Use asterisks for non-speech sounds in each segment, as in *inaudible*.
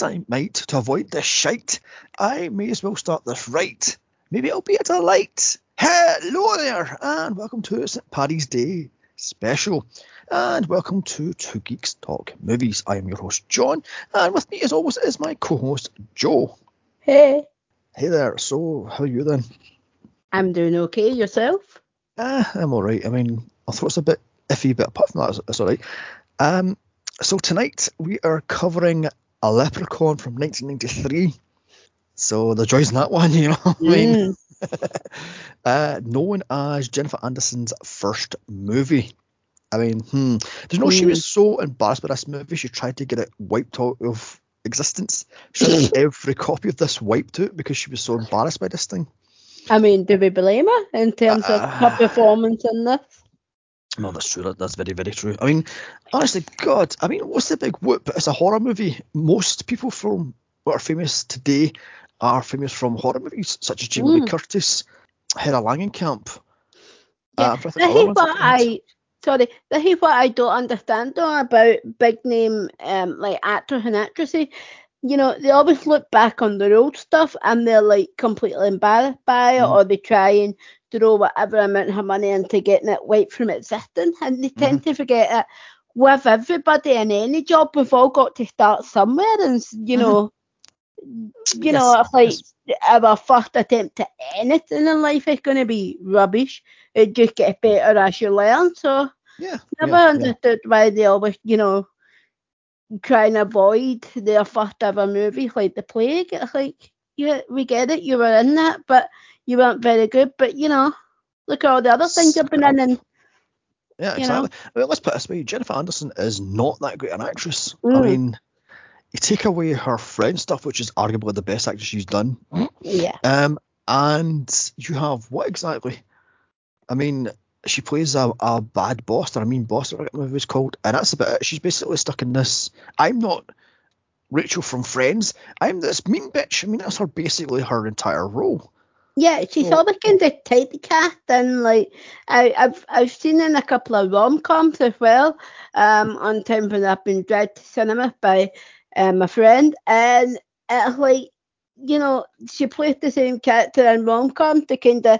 as I might to avoid this shite, I may as well start this right. Maybe it'll be a delight. Hello there, and welcome to St. Paddy's Day special. And welcome to Two Geeks Talk Movies. I am your host, John, and with me, as always, is my co host, Joe. Hey. Hey there. So, how are you then? I'm doing okay. Yourself? Uh, I'm all right. I mean, I thought it's a bit iffy, but apart from that, it's, it's all right. Um, so tonight we are covering a leprechaun from 1993. So the joys in that one, *laughs* you know. I mean, Mm. *laughs* uh, known as Jennifer Aniston's first movie. I mean, hmm. Did you know she Mm. was so embarrassed by this movie she tried to get it wiped out of existence? She had *laughs* every copy of this wiped out because she was so embarrassed by this thing. I mean, do we blame her in terms of her Uh, performance in this? No, that's true. That, that's very, very true. I mean, honestly, God, I mean, what's the big whoop? It's a horror movie. Most people from what are famous today are famous from horror movies, such as Jamie Lee Mm. Curtis, Heather Langenkamp. Yeah, uh, I'm trying think of This is what. I sorry. This is what I don't understand though about big name um like actors and actresses. You know, they always look back on their old stuff and they're like completely embarrassed by it, Mm. or they try and throw whatever amount of money into getting it wiped from existing, and they tend Mm-hmm. to forget it. with everybody in any job, we've all got to start somewhere, and s- you know, you know, Yes, it's like yes. our first attempt at anything in life is going to be rubbish. It just gets better as you learn. So Yeah. never yeah, yeah. understood why they always, you know, try and avoid their first ever movie like The Plague. It's like, yeah, we get it, you were in that, but you weren't very good. But you know, look at all the other things you've been in, and Yeah, you know. exactly. I mean, let's put it this way: Jennifer Aniston is not that great an actress. I Mm. mean, you take away her friend stuff, which is arguably the best actress she's done. yeah, Um, and you have what exactly? I mean, she plays a, a bad boss or a mean boss, or whatever the movie was called, and that's about it. She's basically stuck in this. I'm not Rachel from Friends. I'm this mean bitch. I mean, that's her basically her entire role. Yeah, she's always kind of typecast, and like I, I've I've seen in a couple of rom coms as well. Um, on time when I've been dragged to cinema by um, a friend, and it's like you know she plays the same character in rom com to kind of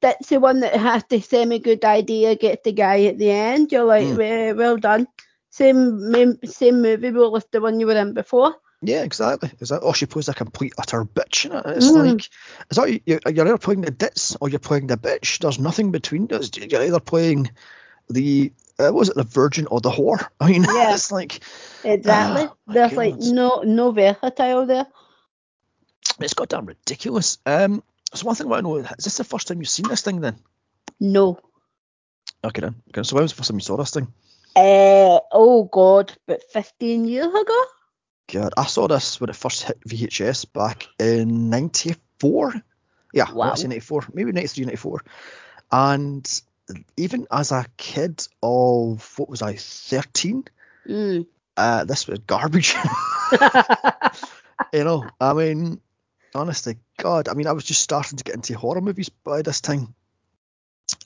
that's the one that has the semi good idea, get the guy at the end. You're like, Mm. well, well done. Same same movie role as the one you were in before. Yeah, exactly. Exactly. Oh, she plays a complete utter bitch in it. It's Mm. like, is that you're, you're either playing the ditz or you're playing the bitch. There's nothing between. There's, you're either playing the uh, was it the virgin or the whore? *laughs* I mean, Yeah. it's like Exactly. My There's like no no versatile there. it's goddamn ridiculous. Um, so one thing I want to know is this the first time you've seen this thing then? No. Okay then. Okay, so when was the first time you saw this thing? Uh, oh God, but 15 years ago? God, I saw this when it first hit VHS back in '94. Yeah, Wow. want '94, maybe '93, '94. And even as a kid of what was I, 13? Mm. Uh, this was garbage. *laughs* you know, I mean, honestly, God, I mean, I was just starting to get into horror movies by this time.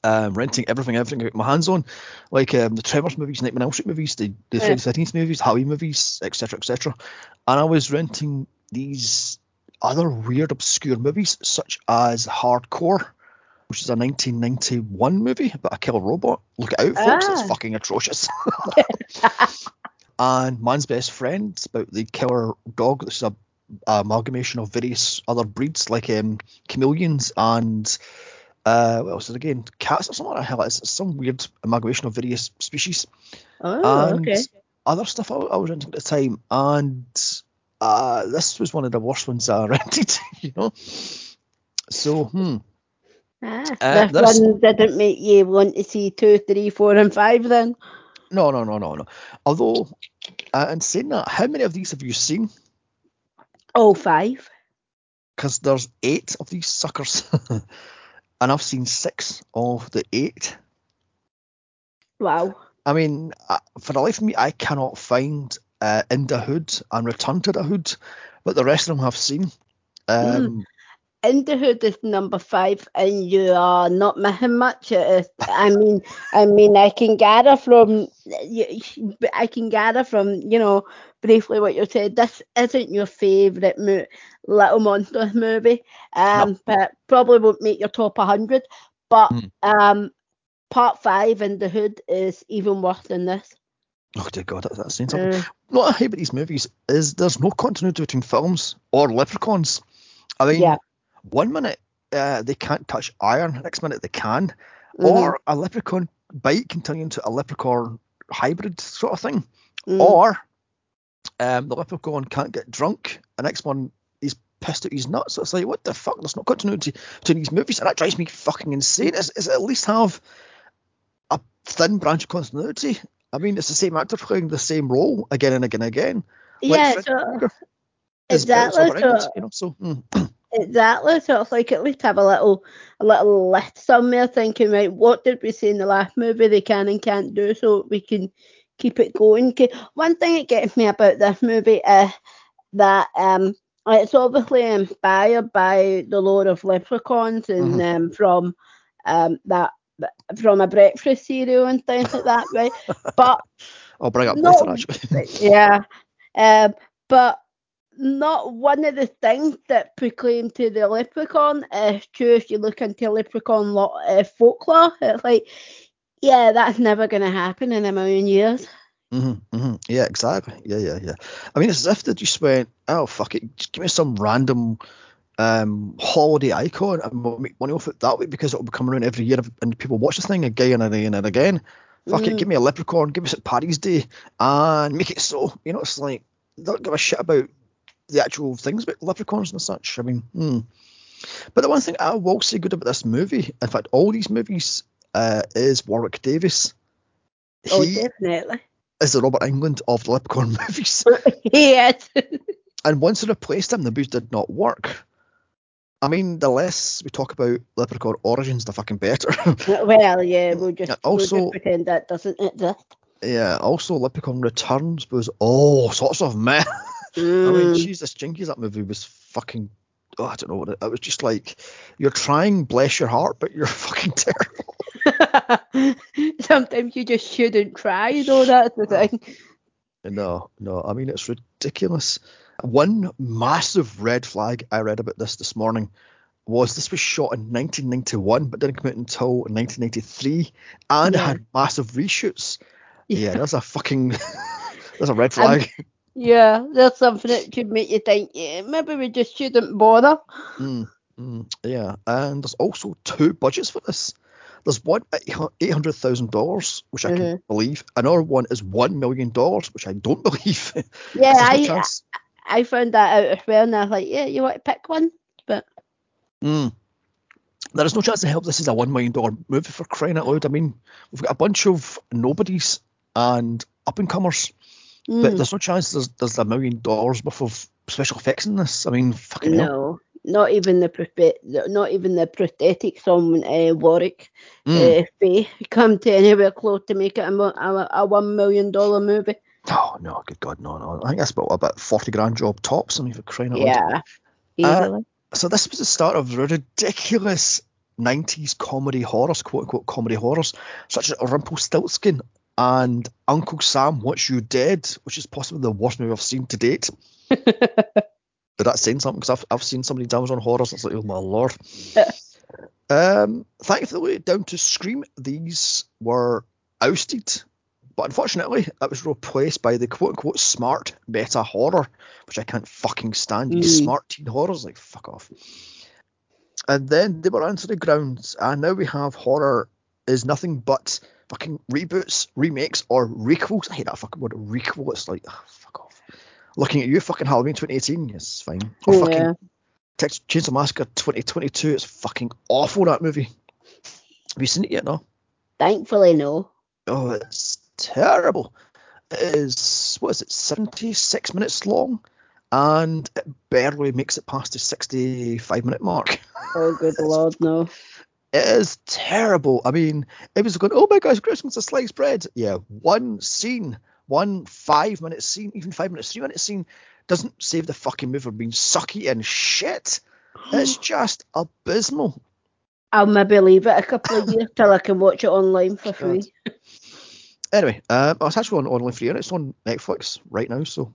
Um, renting everything, everything I got my hands on, like um, the Tremors movies, Nightmare on Elm Street movies, the, the Friday the 13th movies, Halloween movies, etc., etc. And I was renting these other weird, obscure movies, such as Hardcore, which is a 1991 movie about a killer robot. Look it out, folks, Ah. it's fucking atrocious. *laughs* *laughs* and Man's Best Friend, it's about the killer dog. This is a, a amalgamation of various other breeds, like um, chameleons and uh, what else is it again? Cats or something like that. It's some weird amalgamation of various species oh, and okay. other stuff I, I was renting at the time. And uh, this was one of the worst ones I *laughs* rented, you know. So, hmm. Ah, Uh, this one didn't make you want to see two, three, four, and five then? No, no, no, no, no. Although, uh, in saying that, how many of these have you seen? All five. Because there's eight of these suckers. *laughs* and I've seen six of the eight. Wow. I mean, for the life of me, I cannot find uh, In the Hood and Return to the Hood, but the rest of them I've seen. Um, In the Hood is number five, and you are not missing much. It is, I mean, I mean, I can gather from, I can gather from, you know, briefly what you said. This isn't your favourite mo- Little Monsters movie, um, No. but probably won't make your top 100. But Mm. um, part five in the Hood is even worse than this. Oh dear God, that, that's saying something. Uh, What I hate about these movies is there's no continuity between films or leprechauns. I mean, Yeah. One minute uh, they can't touch iron, next minute they can, mhm, or a leprechaun bite can turn into a leprechaun hybrid sort of thing, mhm. or um, the leprechaun can't get drunk, the next one he's pissed out his nuts. It's like, what the fuck? There's no continuity between these movies, and that drives me fucking insane. Is, is at least have a thin branch of continuity. I mean, it's the same actor playing the same role again and again and again. yeah, so, Krueger is exactly. British or England, So, you know. So mm. Exactly. So it's like at least have a little a little list somewhere thinking, right, what did we see in the last movie they can and can't do so we can keep it going. One thing that gets me about this movie is that um it's obviously inspired by the Lord of Leprechauns and um from um that from a breakfast cereal and things like that, right? *laughs* But I'll bring up No, later. Actually, yeah. Um, but not one of the things that proclaim to the leprechaun is true if you look into leprechaun lo- uh, folklore. It's like, yeah, that's never going to happen in a million years. hmm hmm yeah, exactly. Yeah, yeah, yeah. I mean, it's as if they just went, oh fuck it, just give me some random um holiday icon and we'll make money off it that way because it'll be coming around every year and people watch this thing again and again and again. Fuck it, Mm. give me a leprechaun, give us St. Paddy's Day, and make it so. You know, it's like they don't give a shit about the actual things about leprechauns and such. I mean, hmm. but the one thing I will say good about this movie, in fact, all these movies, uh, is Warwick Davis. Oh, He definitely. is the Robert Englund of the Leprechaun *laughs* movies. *laughs* yes. *laughs* And once they replaced him, the movies did not work. I mean, the less we talk about Leprechaun origins, the fucking better. well, yeah, we'll just, Yeah, we'll also- just pretend that doesn't exist. yeah. Also, Leprechaun Returns was all sorts of I mean, Mm. Jesus, Jinkies, that movie was fucking. Oh, I don't know what it, it was. Just like you're trying, bless your heart, but you're *laughs* fucking terrible. *laughs* Sometimes you just shouldn't try, though. That's the thing. No, no. I mean, it's ridiculous. One massive red flag I read about this this morning was this was shot in 1991, but didn't come out until 1993, and it Yeah. had massive reshoots. Yeah, Yeah. that's a fucking *laughs* that's a red flag. Yeah, there's something that should make you think, yeah, maybe we just shouldn't bother. Mm, mm, yeah, and there's also two budgets for this. There's one at eight hundred thousand dollars, which I can Mhm. believe. Another one is one million dollars, which I don't *laughs* believe. Yeah, I. I found that out as well, and I was like, yeah, you want to pick one? But Mm. There is no chance to help. this is a one million dollar movie for crying out loud. I mean, we've got a bunch of nobodies and up and comers, but mm, there's no chance there's there's a million dollars worth of special effects in this. I mean, fucking hell. no, not even the not even the prosthetics on uh, Warwick Mm. uh, face *laughs* come to anywhere close to make it a, a, a one million dollar movie. Oh no, good God, no, no. I think that's about about forty grand job tops. I mean, for crying out loud. Yeah, Uh. So this was the start of ridiculous 90s comedy horrors, quote unquote comedy horrors, such as Rumpelstiltskin and Uncle Sam, What's You Dead, which is possibly the worst movie I've seen to date. *laughs* Did that saying something? Because I've, I've seen somebody damage on horrors. It's like, oh my lord. *laughs* um, thankfully, down to Scream, these were ousted. But unfortunately, that was replaced by the quote unquote smart meta horror, which I can't fucking stand. Mm. smart teen horrors, like fuck off. And then they were onto the grounds, and now we have horror is nothing but fucking reboots, remakes, or requels. I hate that fucking word, requel. It's like, oh, fuck off. Looking at you, fucking Halloween 2018, yes, fine. Or oh, yeah. fucking Texas Chainsaw Massacre 2022, it's fucking awful, that movie. Have you seen it yet, no? Thankfully, no. Oh, it's terrible. It is, what is it, 76 minutes long? And it barely makes it past the 65 minute mark. Oh, good *laughs* lord, no. It is terrible. I mean, it was going, oh my gosh, Christmas, a sliced bread. Yeah, one scene, one five minute scene, even five minutes, three minute scene doesn't save the fucking movie from being sucky and shit. It's *gasps* just abysmal. I'll maybe leave it a couple of years till I can watch it online for free. Anyway, uh, it's actually on online free and it's on Netflix right now, so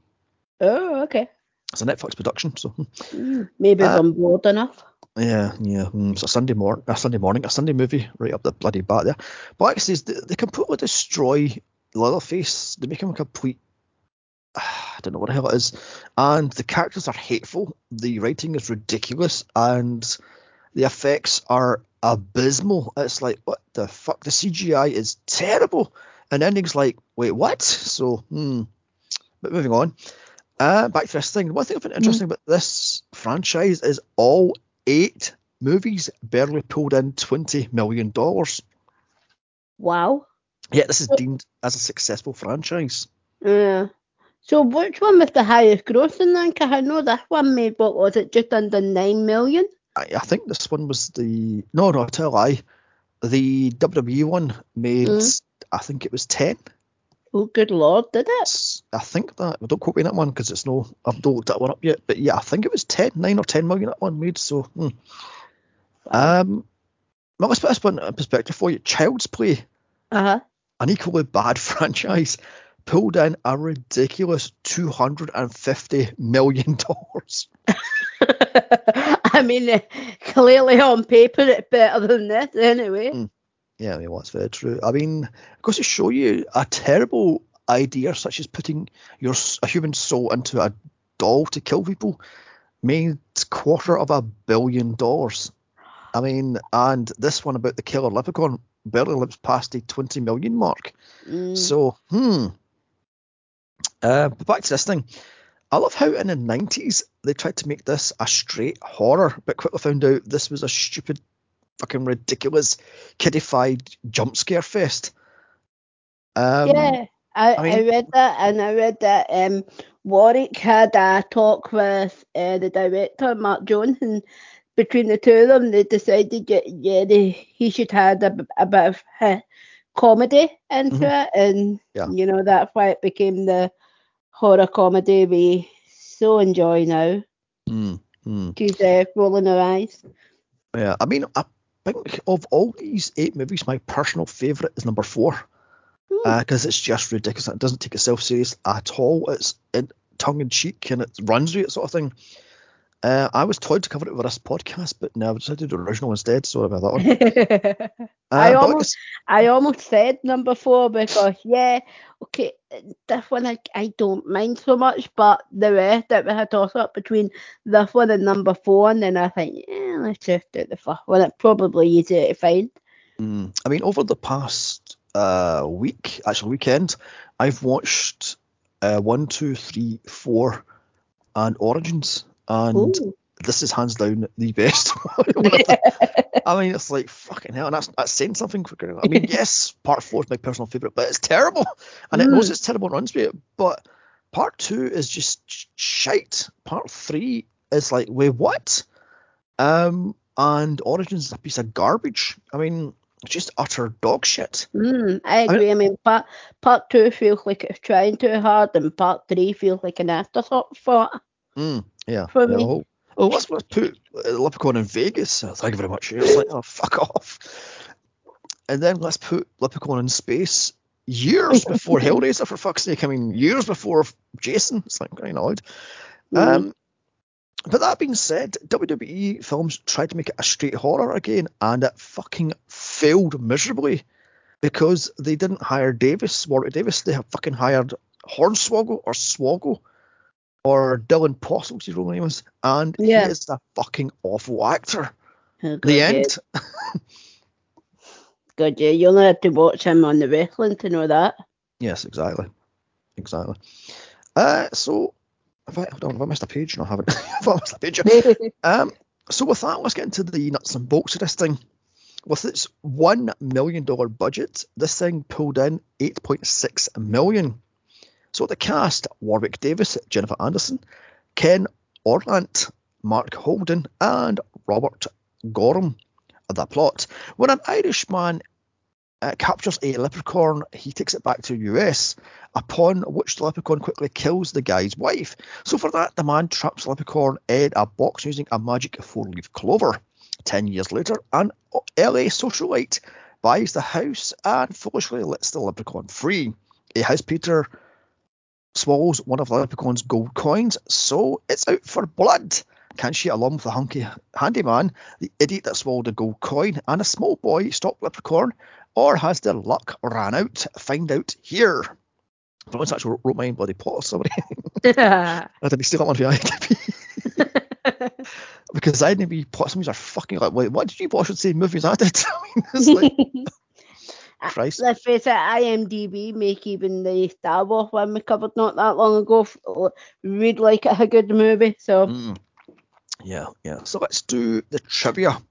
Oh, okay. it's a Netflix production. So Mm, maybe Uh, I'm bored enough. Yeah, yeah, mm, it's a Sunday morning, a Sunday morning, a Sunday movie right up the bloody bat there. But like I says, they, they completely destroy Leatherface. They make him a complete. *sighs* I don't know what the hell it is, and the characters are hateful. The writing is ridiculous, and the effects are abysmal. It's like what the fuck? The CGI is terrible, and ending's like, wait, what? So, hmm. But moving on. Uh, back to this thing. One thing I find interesting about this franchise is all eight movies barely pulled in twenty million dollars. Wow. Yeah, this is deemed as a successful franchise. Yeah. So which one was the highest grossing then? 'Cause I know this one made what was it, just under nine million? I, I think this one was the no, no, I tell a lie. The WWE one made, Mm. I think it was ten. Oh, good lord, did it? I think that. Don't quote me on that one because it's no. I've not looked that one up yet. But yeah, I think it was 10, 9 or ten million that one made. So, hmm. Um, let's put this one in perspective for you. Child's Play, Uh huh. an equally bad *laughs* franchise, pulled in a ridiculous two hundred and fifty million dollars. *laughs* I mean, uh, clearly on paper it's better than this anyway. Mm. Yeah, I mean, well, that's very true. I mean, it goes to show you a terrible idea such as putting your a human soul into a doll to kill people made quarter of a billion dollars. I mean, and this one about the killer leprechaun barely lives past the 20 million mark. Mm. So, hmm. Uh, but back to this thing. I love how in the 90s they tried to make this a straight horror, but quickly found out this was a stupid, fucking ridiculous, kiddified jump scare fest. Um, yeah, I, I I, read that, and I read that um, Warwick had a talk with uh, the director Mark Jones, and between the two of them, they decided that yeah, they, he should have a bit of uh, comedy into Mhm. it, and Yeah. you know that's why it became the horror comedy we so enjoy now. hmm, hmm. She's uh, rolling her eyes. Yeah, I mean, I think of all these eight movies, my personal favourite is number four Because it's just ridiculous. It doesn't take itself serious at all. It's in, tongue in cheek and it runs with it, sort of thing. Uh, I was told to cover it with this podcast, but no, I decided to do the original instead. So about that one. Uh, I almost- I almost said number four because yeah, okay, this one I, I don't mind so much, but the rest it was a toss up between this one and number four, and then I think yeah, let's just do the first one. It's probably easier to find. Mm. I mean, over the past uh, week, actually weekend, I've watched uh, one, two, three, four, and Origins, and Ooh. this is hands down the best *laughs* *laughs* I mean, it's like fucking hell, and that's that's saying something. For, I mean, *laughs* yes, part four is my personal favorite, but it's terrible, and it knows Mm. it's terrible and runs with it. But part two is just sh- shite. Part three is like, wait, what? Um, and Origins is a piece of garbage. I mean, just utter dog shit. Mm, I agree. I mean, part part two feels like it's trying too hard, and part three feels like an afterthought for. Mm, yeah. For yeah, me. Oh, oh, let's, let's put Leprechaun in Vegas. Oh, thank you very much. It's like, oh, fuck off. And then let's put Leprechaun in space years before *laughs* Hellraiser, for fuck's sake. I mean, years before Jason. It's like, kind of odd. Mm. Um, but that being said, WWE films tried to make it a straight horror again, and it fucking failed miserably because they didn't hire Davis, Warwick Davis. They have fucking hired Hornswoggle or Swoggle or Dylan Postle, his real name is, and Yeah. he is a fucking awful actor. Oh, The end. God, yeah, you only have to watch him on the wrestling to know that. Yes, exactly, exactly. Uh, so. Have I, hold on, have I missed a page? No, I haven't. *laughs* Have I missed a page? *laughs* Um, so with that, let's get into the nuts and bolts of this thing. With its one million dollar budget, this thing pulled in eight point six million. So the cast: Warwick Davis, Jennifer Aniston, Ken Olandt, Mark Holton, and Robert Gorman. The plot: When an Irishman uh, captures a leprechaun. He takes it back to US, upon which the leprechaun quickly kills the guy's wife. So for that, the man traps the leprechaun in a box using a magic four-leaf clover. Ten years later, an LA socialite buys the house and foolishly lets the leprechaun free. A house Peter swallows one of the leprechaun's gold coins, so it's out for blood. Can she, along with the hunky handyman, the idiot that swallowed the gold coin, and a small boy stop leprechaun, or has their luck ran out? Find out here. I once I actually wrote my own bloody plot or somebody. *laughs* *laughs* I didn't steal that one from IMDb. because IMDb plot summaries are fucking like, wait, what did you watch and say movies I did? *laughs* I mean, it's like, Christ. Let's face it, IMDb make even the Star Wars one we covered not that long ago read like it's a good movie. So Mm. Yeah, yeah. So let's do the trivia.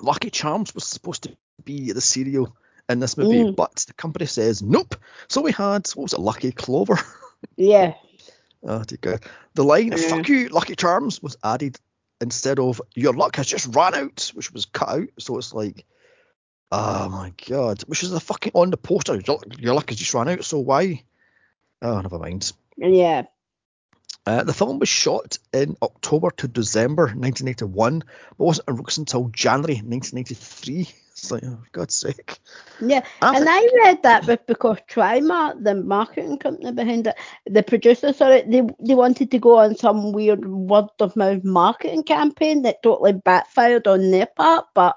Lucky Charms was supposed to be the cereal in this movie, Mm. but the company says nope. So we had what was it, Lucky Clover? *laughs* yeah, oh dear God. The line Yeah. "Fuck you, Lucky Charms" was added instead of "Your luck has just ran out," which was cut out. So it's like, oh my God, which is the fucking on the poster. Your, luck- your luck has just run out. So why? Oh, never mind. yeah. Uh, the film was shot in October to December 1981, but wasn't released until January 1993. It's like, oh, for God's sake. Yeah, I and I read that because Trimark, the marketing company behind it, the producer, sorry, they they wanted to go on some weird word of mouth marketing campaign that totally backfired on their part. But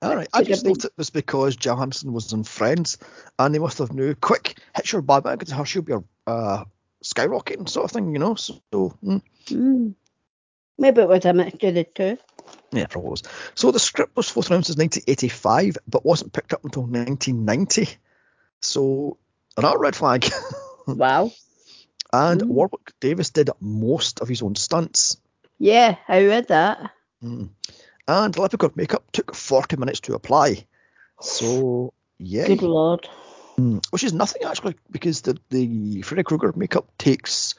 All right, I just been- thought it was because Johansson was in Friends, and they must have knew, quick, hit your bad back to her, she'll be uh, skyrocketing sort of thing, you know? So, mm, mm, maybe it was a mixture of the two. Yeah, probably was. So the script was first announced as 1985, but wasn't picked up until 1990. So, another red flag. *laughs* Wow. and Mm. Warwick Davis did most of his own stunts. Yeah, I read that. Mm. And leprechaun makeup took 40 minutes to apply. So, yeah. Good lord. Mm. Which is nothing actually, because the, the Freddy Krueger makeup takes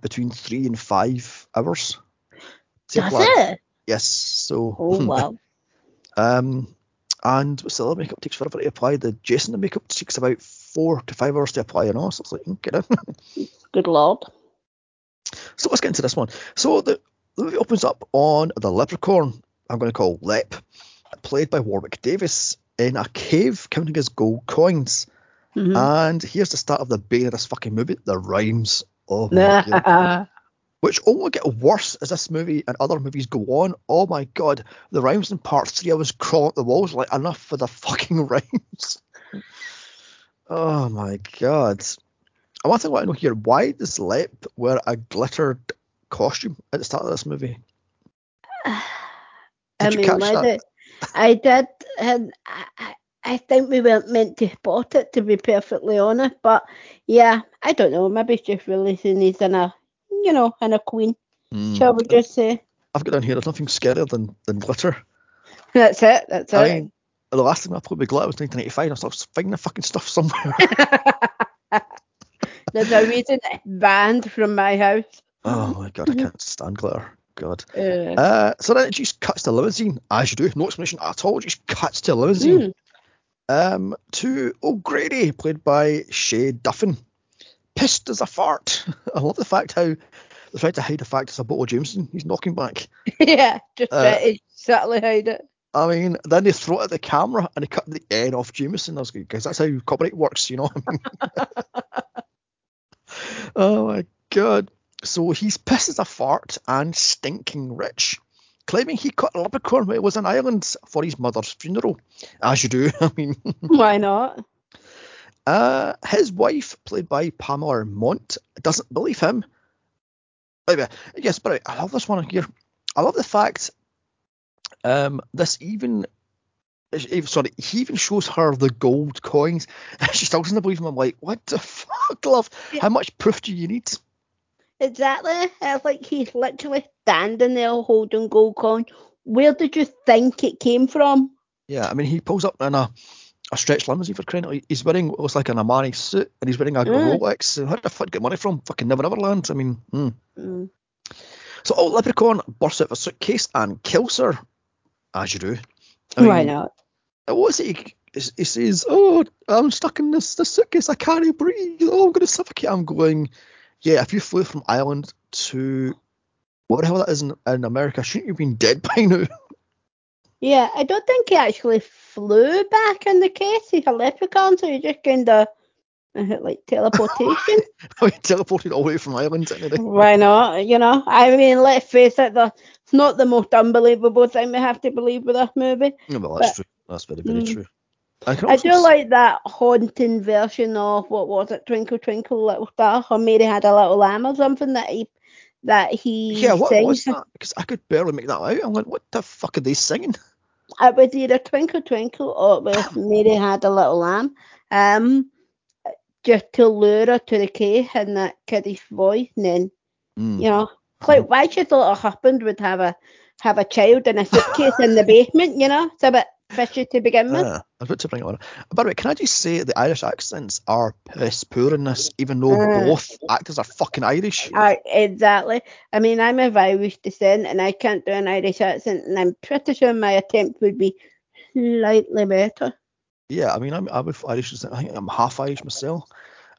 between three and five hours. Does apply. it? Yes. So, Oh *laughs* wow. um, and what's the other makeup takes forever to apply? The Jason makeup takes about four to five hours to apply and all. So it's like, get *laughs* in. Good lord. So let's get into this one. So the, the movie opens up on the leprechaun, I'm going to call Lep, played by Warwick Davis, in a cave counting his gold coins. Mhm. And here's the start of the bane of this fucking movie, the rhymes. Oh my *laughs* god. Which only get worse as this movie and other movies go on. Oh my god. The rhymes in part three, I was crawling up the walls like enough for the fucking *laughs* rhymes. oh my god. And one thing I want to know here, why does Lep wear a glittered costume at the start of this movie? *sighs* I Did you mean, catch why that? did I did, and I, I- I think we weren't meant to spot it, to be perfectly honest. But yeah, I don't know. Maybe it's just releasing these in a, you know, and a queen. Hmm. Shall we just say I've got down here, there's nothing scarier than, than glitter. that's it? That's I it. the last time I played with glitter was 1985, and I was finding the fucking stuff somewhere. *laughs* There's a reason it's banned from my house. oh my god, I *laughs* can't stand glitter. God. Uh, Uh, so then it just cuts to limousine, as you do, no explanation at all. It just cuts to limousine. mm, Um, to O'Grady, played by Shay Duffin. Pissed as a fart. *laughs* I love the fact how they tried to hide the fact it's a bottle of Jameson he's knocking back. *laughs* yeah, just Uh, subtly hide it. I mean, then they throw it at the camera and they cut the end off Jameson. I was because that's how copyright works, you know. *laughs* oh my god! So he's pissed as a fart and stinking rich, claiming he cut a leprechaun when it was an island for his mother's funeral, as you do. I mean, Why not? Uh, his wife, played by Pamela Mant, doesn't believe him. Anyway, yes, but I love this one here. I love the fact um, this even sorry, he even shows her the gold coins. *laughs* She still doesn't believe him. I'm like, what the fuck, love? How much proof do you need? Exactly. It's like he's literally standing there holding gold coin. Where did you think it came from? Yeah, I mean, he pulls up in a, a stretch limousine for loud. He's wearing what looks like an Armani suit, and he's wearing a Mm. Rolex. And Where the fuck get money from? Fucking Never Never Land. I mean, hmm. Mm. So, oh, Leprechaun bursts out of a suitcase and kills her, as you do. I Why mean, not? What was it? He, he says, "Oh, I'm stuck in this, this suitcase. I can't breathe. Oh, I'm going to suffocate." I'm going, "Yeah, if you flew from Ireland to what the hell that is in, in America, shouldn't you have been dead *laughs* by now?" Yeah, I don't think he actually flew back in the case. He's a leprechaun, so he just kind of like teleportation. *laughs* I mean, teleported all the way from Ireland. Why not? You know, I mean, let's face it, the, it's not the most unbelievable thing we have to believe with this movie. No, well, that's But- true. That's very, very Mm. true. I, I do s- like that haunting version of what was it, Twinkle Twinkle Little Star, or Mary Had a Little Lamb or something that he that he Yeah, what sings. was that? Because I could barely make that out. I'm like, what the fuck are they singing? It was either Twinkle Twinkle or it was Mary Had a Little Lamb. Um, just to lure her to the cave in that kiddish voice, and then Mm. you know, like why she thought her husband would have a have a child in a suitcase in the basement. You know, it's a bit fishy to begin with. Ah, I was about to bring it on. By the way, can I just say the Irish accents are piss poor in this, even though Ah. both actors are fucking Irish. Uh, exactly. I mean, I'm of Irish descent and I can't do an Irish accent, and I'm pretty sure my attempt would be slightly better. Yeah, I mean, I'm I'm of Irish. descent. I think I'm half Irish myself,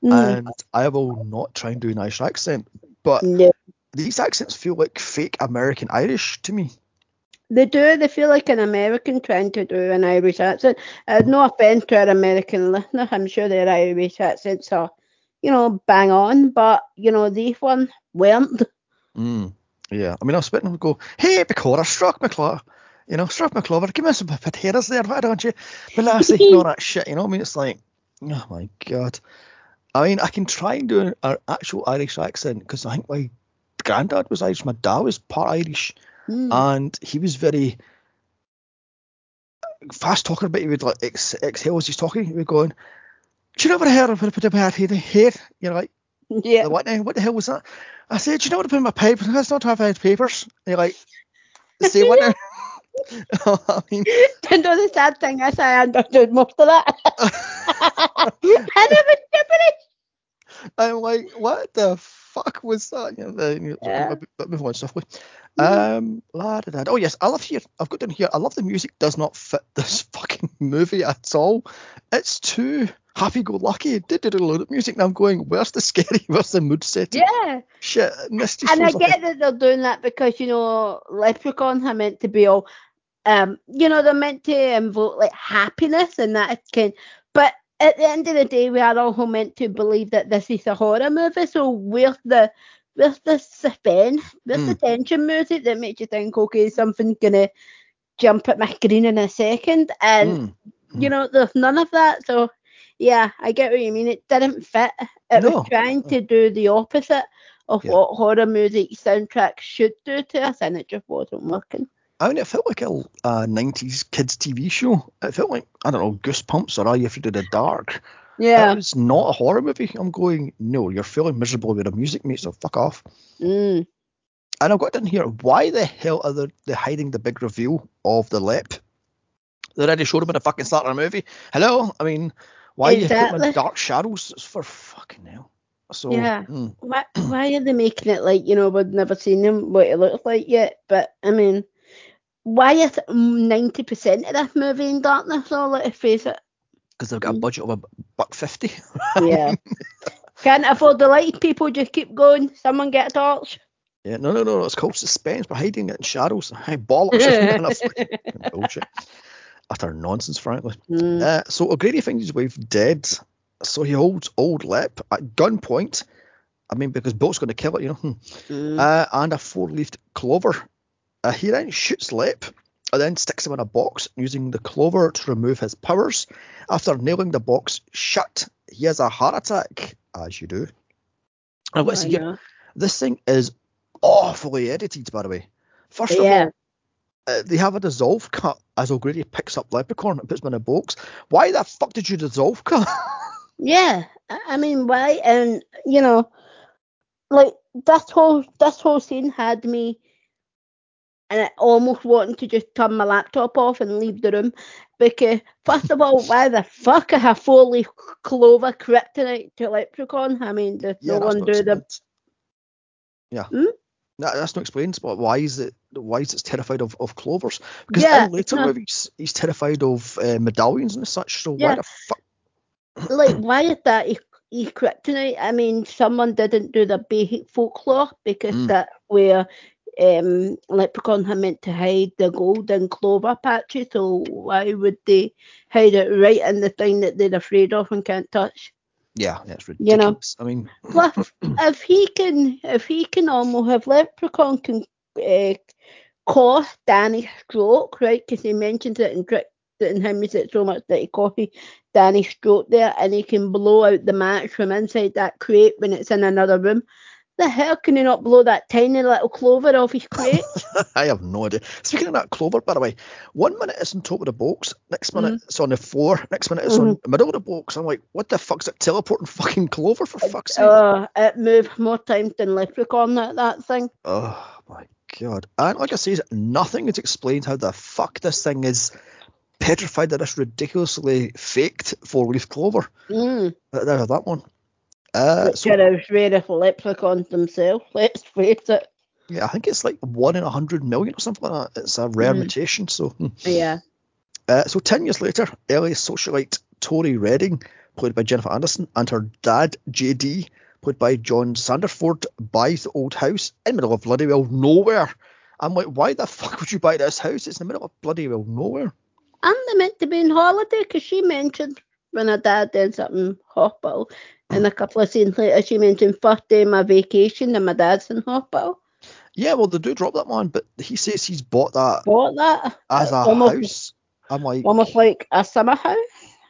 Mm. and I will not try and do an Irish accent. But No. these accents feel like fake American Irish to me. They do. They feel like an American trying to do an Irish accent. Uh, no offense to our American listener. I'm sure their Irish accents are, you know, bang on. But, you know, these ones weren't. Mm. Yeah, I mean, I was spitting and go, hey, Bacora, struck McClover. You know, struck McClover, give me some potatoes there, why don't you? But lassie, and all that shit, you know, I mean, it's like, oh my god. I mean, I can try and do an, an actual Irish accent because I think my granddad was Irish, my dad was part Irish, Mm. and he was very fast talking about. He would like ex- exhale as he's talking. He would go, "Do you know what I heard of put a bad head here?" You're like, yeah. what, the, what the hell was that? I said, Do you know what to put in my papers? That's not have had papers. And you're like, say what now? *laughs* I mean, *laughs* you know the sad thing is I understood most of that. and it was gibberish. I'm like, what the fuck was that? You know, the, you Yeah. but, but move on swiftly. Um, la, da, da. oh yes, I love here. I've got down here. I love the music. Does not fit *laughs* this fucking movie at all. It's too happy-go-lucky. *laughs* Did did a load of music. And I'm going, where's the scary? *laughs* Where's the mood setting? Yeah. Shit. And I feels like get that they're doing that because, you know, leprechauns are meant to be all, um, you know, they're meant to invoke like happiness and that kind. But at the end of the day, we are also meant to believe that this is a horror movie. So where's the where's the suspense? Where's the hmm. tension music that makes you think, okay, something's gonna jump at my screen in a second? And Mm. you know, there's none of that. So yeah, I get what you mean. It didn't fit. It No. was trying uh. to do the opposite of Yeah. what horror music soundtracks should do to us, and it just wasn't working. I mean, it felt like a, a 90s kids TV show. It felt like, I don't know, Goosebumps or Are You Afraid of the Dark? Yeah. It's not a horror movie. I'm going, no, you're feeling miserable with the music, mate, so fuck off. Mm. And I've got down here, why the hell are they, they hiding the big reveal of the lep? They already showed him in the fucking start of the movie. Hello? I mean, why are you put him in dark shadows? It's for fucking hell. So, Yeah. mm, Why, why are they making it like, you know, we've never seen him, what he looks like yet? But, I mean, why is 90% of this movie in darkness? So let's face it. Because they've got a Mm. budget of a buck fifty. Yeah. *laughs* Can't afford the light. People just keep going. Someone get a torch. Yeah, no, no, no, it's called suspense. We're hiding it in shadows. Hey, bollocks. isn't it? *laughs* Fucking bullshit. Utter nonsense, frankly. Mm. Uh, so O'Grady finds his wife dead. So he holds old Lep at gunpoint. I mean, because Bolt's going to kill it, you know. hmm. Mm. Uh, and a four-leafed clover. Uh, he then shoots Lep and then sticks him in a box using the clover to remove his powers. After nailing the box shut, he has a heart attack, as you do. Now, let's see here. This thing is awfully edited, by the way. First of all, uh, they have a dissolve cut as O'Grady picks up Leprechaun and puts him in a box. Why the fuck did you dissolve cut? *laughs* Yeah, I I mean, why? And you know, like this whole this whole scene had me, and I almost wanting to just turn my laptop off and leave the room because first of all, why the fuck I have four leaf clover kryptonite to leprechaun? I mean, does no one do the. Yeah. Hmm? That, that's not explained, but why is it why is it terrified of, of clovers? Because Yeah, in later no. movies, he's terrified of uh, medallions and such. So why the fuck? *coughs* like why is that He, e kryptonite? I mean, someone didn't do the basic folklore because Mm. that where um leprechaun had meant to hide the golden clover patches. So why would they hide it right in the thing that they're afraid of and can't touch? Yeah, that's ridiculous. You know. I mean, Plus, *clears throat* if he can, if he can almost have leprechaun can uh, cause Danny stroke, right? Because he mentions it in Trick in him is it so much that he causes Danny stroke there, and he can blow out the match from inside that crate when it's in another room. The hell can he not blow that tiny little clover off his *laughs* crate? I have no idea. Speaking of that clover, by the way, one minute it's on top of the box, next minute it's on the floor, next minute it's on the middle of the box. I'm like, what the fuck's it teleporting fucking clover for fuck's sake? uh, it moved more times than leprechaun that that thing. Oh my god. And like I say, nothing is explained how the fuck this thing is petrified that this ridiculously faked four leaf clover. Mm. There's that one. Uh, Which so, are as rare as leprechauns themselves. Let's face it. yeah, I think it's like one in a hundred million or something like that. It's a rare Mhm. mutation. So, hmm. Yeah. uh, so ten years later, LA socialite Tori Redding, played by Jennifer Aniston, and her dad JD, played by John Sanderford, buys the old house in the middle of bloody well nowhere. I'm like, why the fuck would you buy this house? It's in the middle of bloody well nowhere. And they meant to be on holiday because she mentioned when her dad did something hospital. And a couple of scenes later, she mentioned first day of my vacation and my dad's in hospital. Yeah, well, they do drop that one, but he says he's bought that Bought that as a almost, house. I'm like, almost like a summer house.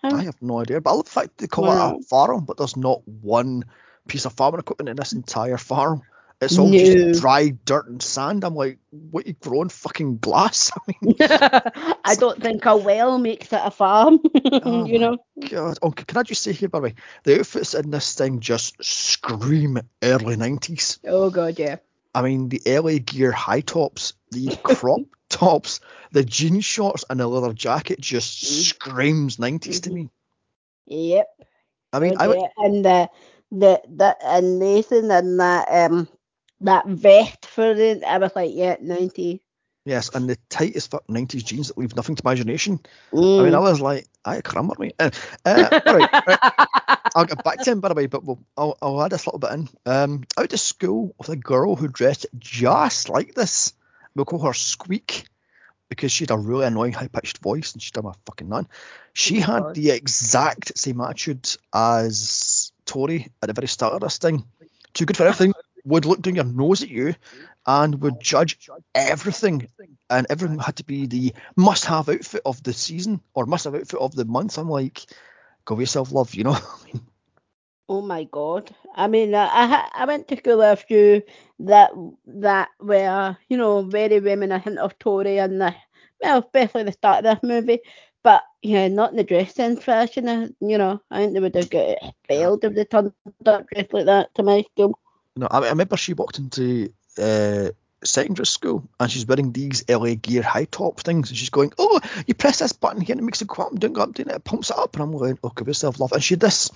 I have no idea. But I love the fact they call it a farm, but there's not one piece of farming equipment in this entire farm. It's all No. just dry dirt and sand. I'm like, what you growing fucking glass? *laughs* I mean, *laughs* I don't think a well makes it a farm. *laughs* Oh you know. God. Oh, can I just say here, by the way, the outfits in this thing just scream early 90s. Oh god, yeah. I mean, the LA Gear high tops, the crop tops, the jean shorts, and the leather jacket just Mm. screams 90s to me. Yep. I mean, Oh, I would, and the the the and Nathan and that um that vest for the. I was like, yeah, ninety. yes, and the tightest fuck 90s jeans that leave nothing to imagination. I Mm. mean, I was like, I crammer me. Uh, uh, all right, right. *laughs* I'll get back to him, by the way, but we'll, I'll, I'll add this little bit in. Um, out to school with a girl who dressed just like this. We'll call her Squeak because she had a really annoying high pitched voice and she's done my fucking none. She had God. the exact same attitude as Tori at the very start of this thing. Too good for everything. Would look down your nose at you and would judge everything. And everything had to be the must have outfit of the season or must have outfit of the month. I'm like, go yourself, love, you know? Oh my god! I mean, I I, went to school a few that that were you know very reminiscent of Tori and the well, especially the start of this movie. But yeah, not in the dress fashion. You know, I think they would have got expelled if they turned up dressed like that to my school. No, I, I remember she walked into uh, secondary school and she's wearing these LA Gear high top things and she's going, Oh, you press this button here and it makes it go up and up, down, it pumps it up. And I'm going, Oh, give yourself love. And she had this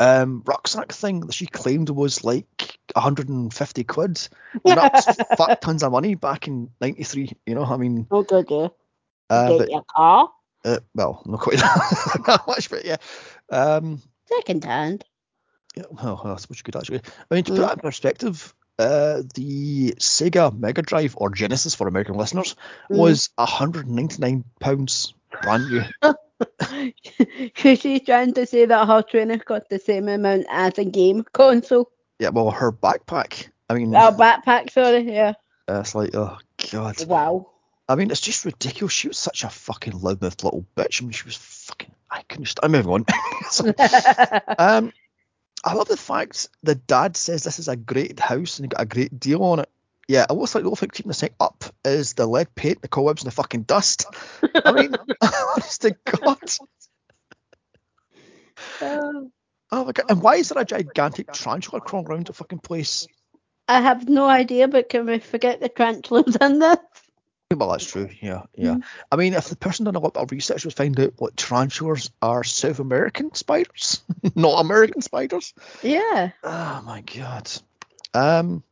um, rucksack thing that she claimed was like 150 quid. And that was *laughs* fuck tons of money back in 93, you know, I mean, Oh god, yeah. uh, Get but, your car uh, well, not quite *laughs* that much, but yeah. Um, second hand. Yeah, well, I suppose you could actually. I mean, to put Mm. that in perspective, uh, the Sega Mega Drive or Genesis for American listeners Mm. was 199 pounds brand new. *laughs* She's trying to say that her trainer got the same amount as a game console. yeah, well, her backpack. I mean, Oh, backpack, sorry, yeah. uh, it's like, oh god. Wow. I mean, it's just ridiculous. She was such a fucking loudmouth little bitch. I mean, she was fucking. I couldn't. St- I'm moving on. Um, I love the fact the dad says this is a great house and he got a great deal on it. Yeah, it looks like the only thing keeping the thing up is the lead paint, the cobwebs, and the fucking dust. I mean, *laughs* *laughs* honest to God. Um, Oh my God. And why is there a gigantic tarantula crawling around the fucking place? I have no idea, but can we forget the tarantulas in this? Well, that's true. Yeah, yeah. I mean, if the person done a lot of research would find out what tarantulas are South American spiders, *laughs* not American spiders. Yeah. Oh my god. Um.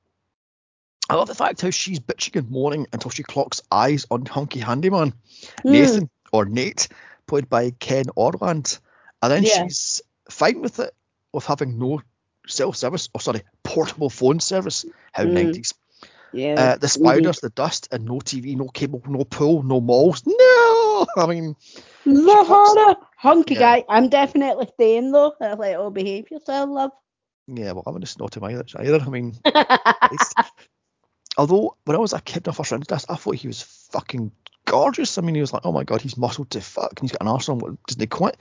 I love the fact how she's bitching and moaning until she clocks eyes on hunky handyman Hmm. Nathan or Nate, played by Ken Olandt, and then Yeah. she's fine with it with having no cell service or sorry portable phone service. How Mm. Yeah. Uh, the spiders, the dust, and no TV, no cable, no pool, no malls. No, *laughs* I mean, pops- her. Hunky Yeah. guy. I'm definitely staying though. I'm like, oh, behave yourself, love. yeah, well, I'm just not to my either. I mean, *laughs* although when I was a kid, when I first rented this, I thought he was fucking gorgeous. I mean, he was like, oh my god, he's muscled to fuck, and he's got an arse on. What doesn't he quit?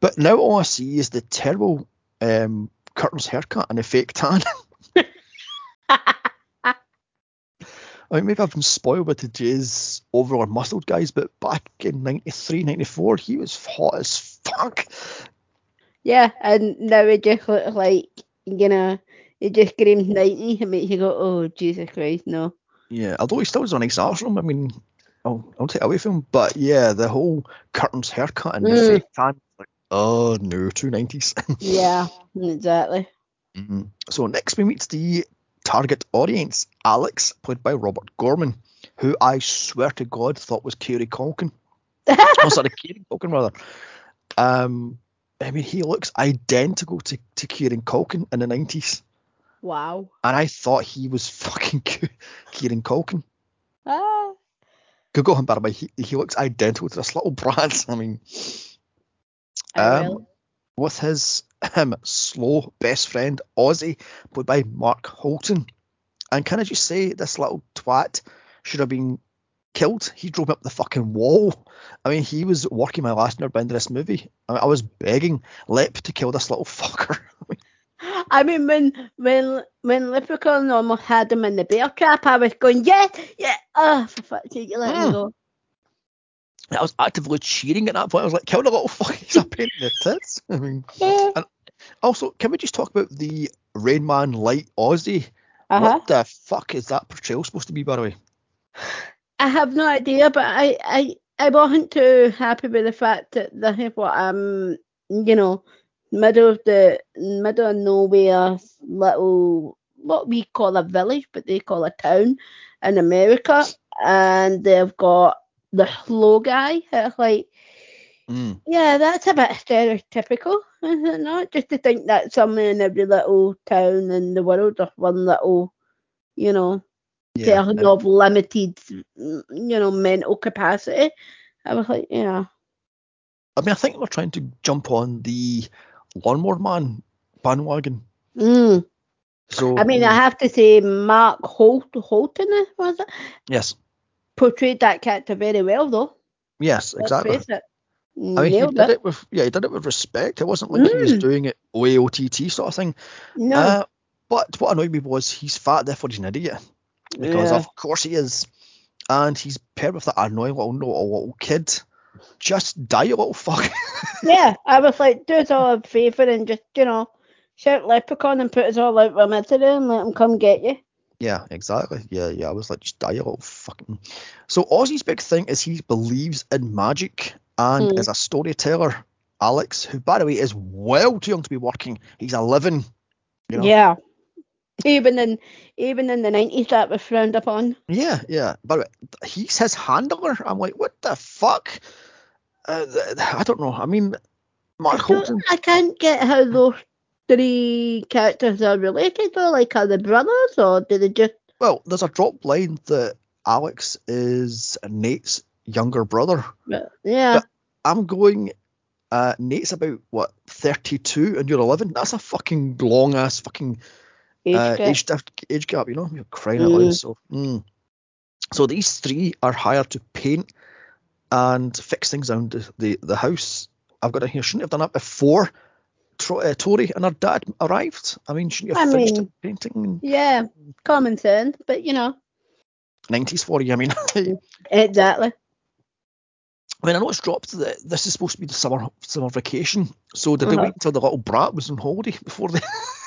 But now all I see is the terrible um, Curtin's haircut and the fake tan. *laughs* I mean, maybe I've been spoiled with the Jay's overall muscled guys, but back in 93, 94, he was hot as fuck. yeah, and now it just looks like, you know, it just screams 90. It makes you go, oh, Jesus Christ, no. Yeah, although he still has a nice arse on him, I mean, I'll, I'll take it away from him. But yeah, the whole curtains haircut and the Mm. fake tan, like, oh no, two nineties. *laughs* Yeah, exactly. Mhm. So next we meet the target audience, Alex, played by Robert Gorman, who I swear to God thought was Kerry Culkin. *laughs* oh, sorry, Kieran Culkin rather. Um, I mean, he looks identical to, to Kieran Culkin in the nineties, wow. and I thought he was fucking *laughs* Kieran Culkin. Ah. Google him, by the way. He, he looks identical to this little *laughs* brat. I mean, I Um, with his um, slow best friend Ozzy, played by Mark Holton. And can I just say, this little twat should have been killed. He drove me up the fucking wall. I mean, he was working my last nerve by the end of this movie. I, mean, I was begging Lip to kill this little *laughs* fucker. I mean, when when when Leprechaun almost had him in the bear trap, I was going, yeah, yeah. Oh, for fuck's sake, you let Mm. him go. I was actively cheering at that point. I was like, kill the little fucker. He's a pain in the tits. I mean, Yeah. Also, can we just talk about the Rain Man Light Ozzy? Uh huh. What the fuck is that portrayal supposed to be, by the way? I have no idea, but I, I, I wasn't too happy with the fact that is what um, you know, middle of the middle of nowhere little what we call a village, but they call a town in America, and they've got the slow guy. It's like, Mm. yeah, that's a bit stereotypical, is it not? Just to think that somewhere in every little town in the world, there's one little, you know, Yeah. person of limited, you know, mental capacity. I was like, yeah, I mean, I think we're trying to jump on the Lawnmower Man bandwagon. mm. So I mean, mm, I have to say, Mark Holt, Holton was it yes, portrayed that character very well, though. yes, exactly. I mean, he did it. it with yeah, he did it with respect. It wasn't like he was Mm. doing it OAOTT sort of thing. No, Uh, but what annoyed me was he's fat, therefore he's an idiot. Because yeah. of course he is, and he's paired with that annoying little, little, little kid. Just die, you little fuck. *laughs* yeah, I was like, do us all a favour and just, you know, shout Leprechaun and put us all out with misery and let him come get you. Yeah, exactly. Yeah, yeah. I was like, just die, you little fucking. So Ozzy's big thing is he believes in magic and Hmm. is a storyteller. Alex, who by the way is well too young to be working, he's eleven. You know? Yeah. Even in even in the nineties, that was frowned upon. Yeah, yeah. By the way, he's his handler. I'm like, what the fuck? Uh, I don't know. I mean, Mark I, Holton. I can't get how those three characters are related though. Like, are they brothers or do they just? Well, there's a drop line that Alex is Nate's younger brother. Yeah, I'm going. Uh, Nate's about what 32 and you're 11. That's a fucking long ass fucking age uh, gap. age, age gap. You know, you're crying out Mm. loud. So, mm. so these three are hired to paint and fix things around the, the, the house. I've got in here. Shouldn't have done that before Tro- uh, Tori and her dad arrived. I mean, shouldn't you have I finished mean- painting Yeah, common sense, but you know, in 90s for you? I mean, *laughs* I mean, I know it's dropped that this is supposed to be the summer summer vacation. So did they Uh-huh. wait until the little brat was on holiday before they?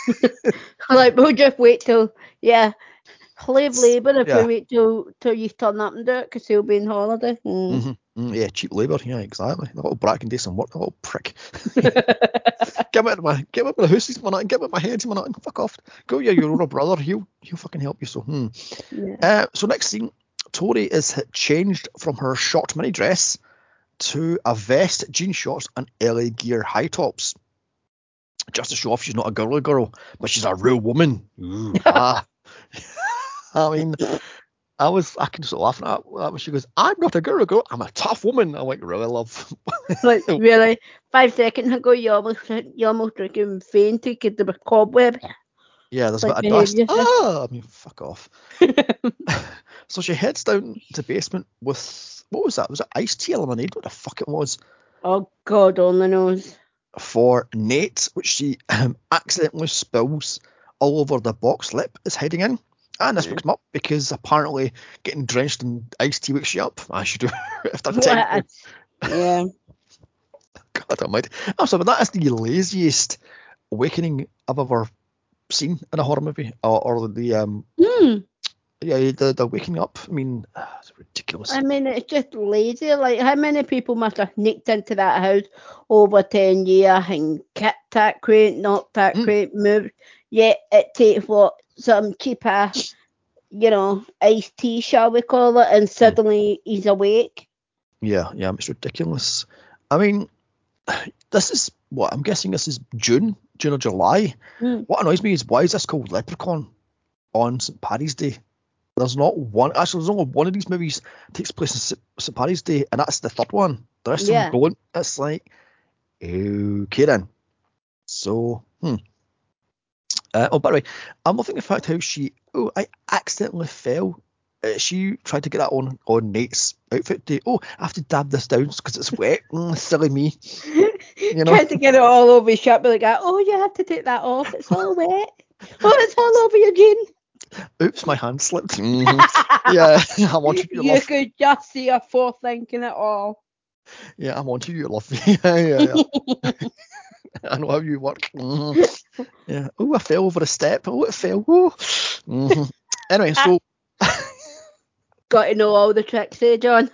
*laughs* Like, we'll just wait till, yeah, Slave labour if Yeah. we wait till till you turn up and do it because he'll be on holiday. Mm. Mhm. Mm, yeah, cheap labour. Yeah, exactly. The little brat can do some work. The little prick. *laughs* get out of my get out of my house, nut, get out of my head, nut, fuck off. Go, yeah, your older brother. He'll he'll fucking help you. So, hmm. Yeah. Uh, so next scene, Tori is changed from her short mini dress to a vest, jean shorts, and LA Gear high tops. Just to show off she's not a girly girl, but she's a real woman. Ooh, *laughs* ah. *laughs* I mean, I was I can just laugh at that when she goes, "I'm not a girly girl, I'm a tough woman." I'm like, really, love. *laughs* Like really, five seconds ago you almost you almost freaking fainted because there was cobweb. Yeah, there's Like a bit of dust. Ah, I mean, fuck off. so she heads down to basement with what was that? Was it iced tea lemonade? What the fuck it was? Oh God, only knows. for Nate, which she um, accidentally spills all over the box lip is heading in. And this wakes him up because apparently getting drenched in iced tea wakes you up. I should do *laughs* after 10. yeah. *laughs* God almighty. I'm sorry, but that is the laziest awakening I've ever seen in a horror movie. Or, or the, um, Hmm. Yeah, the, the waking up. I mean, *sighs* it's ridiculous. I mean, it's just lazy. Like, how many people must have sneaked into that house over 10 years and kept that crate, not that Mm. crate, moved? Yet it takes what? Some cheap ass, you know, iced tea, shall we call it, and suddenly he's awake. Yeah, yeah, it's ridiculous. I mean, *sighs* this is what I'm guessing. This is June, June or July. Mm. What annoys me is why is this called Leprechaun on St Paddy's Day? There's not one. Actually, there's only one of these movies takes place in St- Paddy's Day, and that's the third one. The rest Yeah. of them don't. It's like okay then. So, hmm. Uh, oh, by the way, I'm loving the fact how she. Oh, I accidentally fell. Uh, she tried to get that on on Nate's outfit day. Oh, I have to dab this down because it's wet. *laughs* Mm, silly me. You know. *laughs* Tried to get it all over his shirt, but guy, oh, you have to take that off. It's all wet. *laughs* Oh, it's all over your jeans. Oops, my hand slipped. Mhm. *laughs* yeah, *laughs* I want you to you love. could just see her forethinking it all. Yeah, I want you to love me. *laughs* yeah, yeah, yeah. I know how you work. Mhm. Yeah. Oh, I fell over a step. Oh, it fell. Oh. Mhm. Anyway, so Got to know all the tricks, eh, John?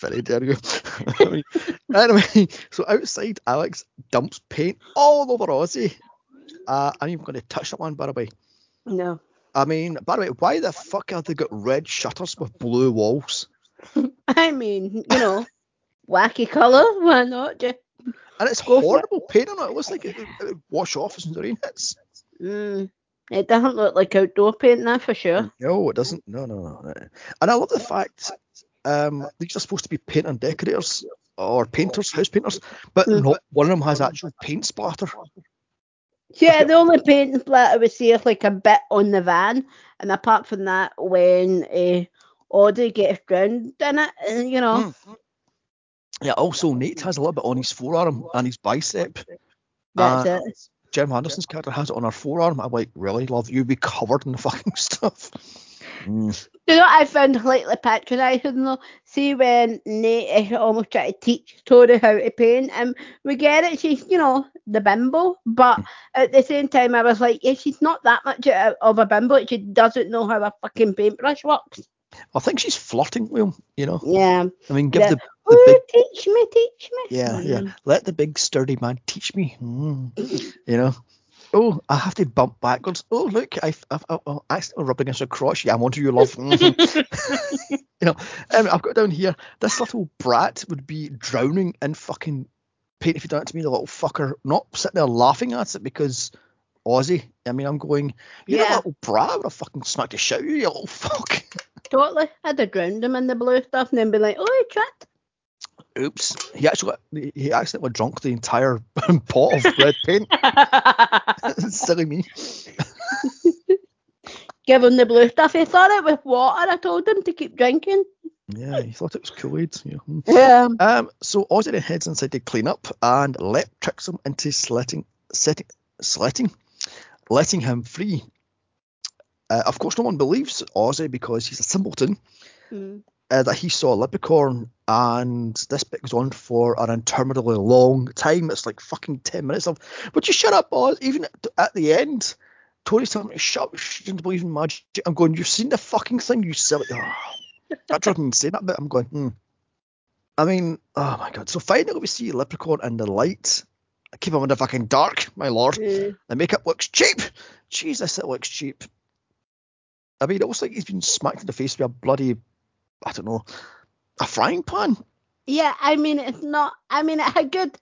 very dare you. Anyway, so outside, Alex dumps paint all over Ozzy. Uh, I'm even going to touch that one, by the way. no. I mean, by the way, why the fuck have they got red shutters with blue walls? *laughs* I mean, you know, wacky colour, why not? Just, And it's it. horrible paint on it. It looks like it, it would wash off as the rain hits. mm, it doesn't look like outdoor paint, that's for sure. No, it doesn't. No, no, no. And I love the fact um, these are supposed to be paint and decorators or painters, house painters, but Mm. not one of them has actual paint splatter. Yeah, the only paint splatter we see is like a bit on the van, and apart from that, when uh, Audrey gets drowned in it, uh, you know, Mm. Yeah, also Nate has a little bit on his forearm and his bicep. that's Uh, it. Jim Henderson's character has it on her forearm. I'm like, really, love, you'd be covered in the fucking *laughs* stuff. Mm. You know, what I found slightly patronising though. See when Nate is almost trying to teach Tori how to paint, and we get it. She's, you know, the bimbo, but at the same time, I was like, yeah, she's not that much of a bimbo. She doesn't know how a fucking paintbrush works. I think she's flirting with him, you know. Yeah. I mean, give Yeah. the, the Oh, big teach me, teach me. Yeah, yeah. Mm. Let the big sturdy man teach me. Mm. You know. Oh, I have to bump backwards. Oh, look, I've, I've, I've, I've accidentally rubbed against a crotch. Yeah, I'm onto your love. Mhm. you know, um, I've got down here. This little brat would be drowning in fucking paint if you done it to me. The little fucker, not sitting there laughing at it because Ozzy. I mean, I'm going. You're Yeah. a little brat. I would have fucking smacked the shit out you, you little fuck. *laughs* Totally. I'd have drowned him in the blue stuff and then be like, oh, he tripped. Oops. He actually he accidentally drunk the entire *laughs* pot of red *laughs* paint. *laughs* Silly me. Give him the blue stuff. He thought it was water. I told him to keep drinking. Yeah, he thought it was Kool-Aid. Yeah. hmm. Yeah. Um, so Ozzy then heads inside to clean up, and Lep tricks him into sletting, setting, sletting, letting him free. Uh, of course, no one believes Ozzy because he's a simpleton. Mm. Uh, that he saw a leprechaun, and this bit goes on for an interminably long time. It's like fucking ten minutes of. Would you shut up, Oz? Even at- the end, Tori's telling me to shut up, she didn't believe in magic. I'm going, you've seen the fucking thing, you silly. Oh, *sighs* that drove me insane that bit. I'm going, hmm. I mean, oh my god. So finally we see Leprechaun in the light. I keep him in the fucking dark, my lord. Mm. The makeup looks cheap. Jesus, it looks cheap. I mean, it looks like he's been smacked in the face with a bloody, I don't know, a frying pan. Yeah, I mean it's not. I mean it had good,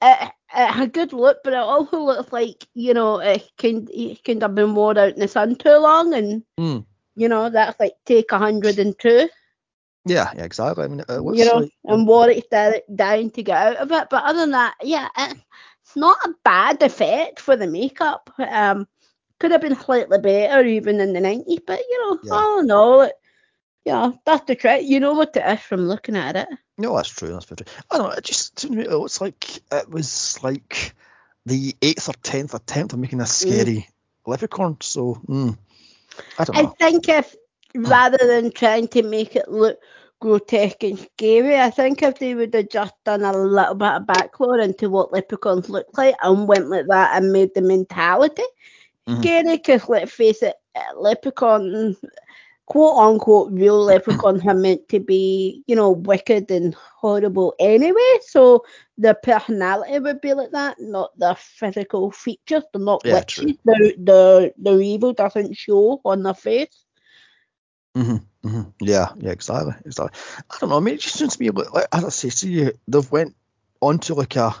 uh, it had good look, but it also looks like you know it can it can have been wore out in the sun too long, and Hmm. you know that's like take a hundred and two, Yeah, yeah, exactly. I mean, it looks you know, like and di- dying to get out of it. But other than that, yeah, it, it's not a bad effect for the makeup. Um, could have been slightly better even in the nineties, but you know, Yeah. I don't know. It, yeah, that's the trick. You know what it is from looking at it. no, that's true. That's very true. I don't know. It just to me it looks like it was like the eighth or tenth attempt of making a scary leprechaun. So, mm, I don't know. I think if rather than trying to make it look grotesque and scary, I think if they would have just done a little bit of background into what leprechauns look like and went like that and made the mentality Mhm. scary, because let's face it, leprechaun, quote unquote, real *coughs* leprechauns are meant to be, you know, wicked and horrible anyway. So their personality would be like that, not their physical features. They're not Yeah, witches. Their, their, their evil doesn't show on their face. hmm hmm Yeah, yeah, exactly, exactly. I don't know. I mean, it just seems to me like, like as I say to you, they've went onto like a,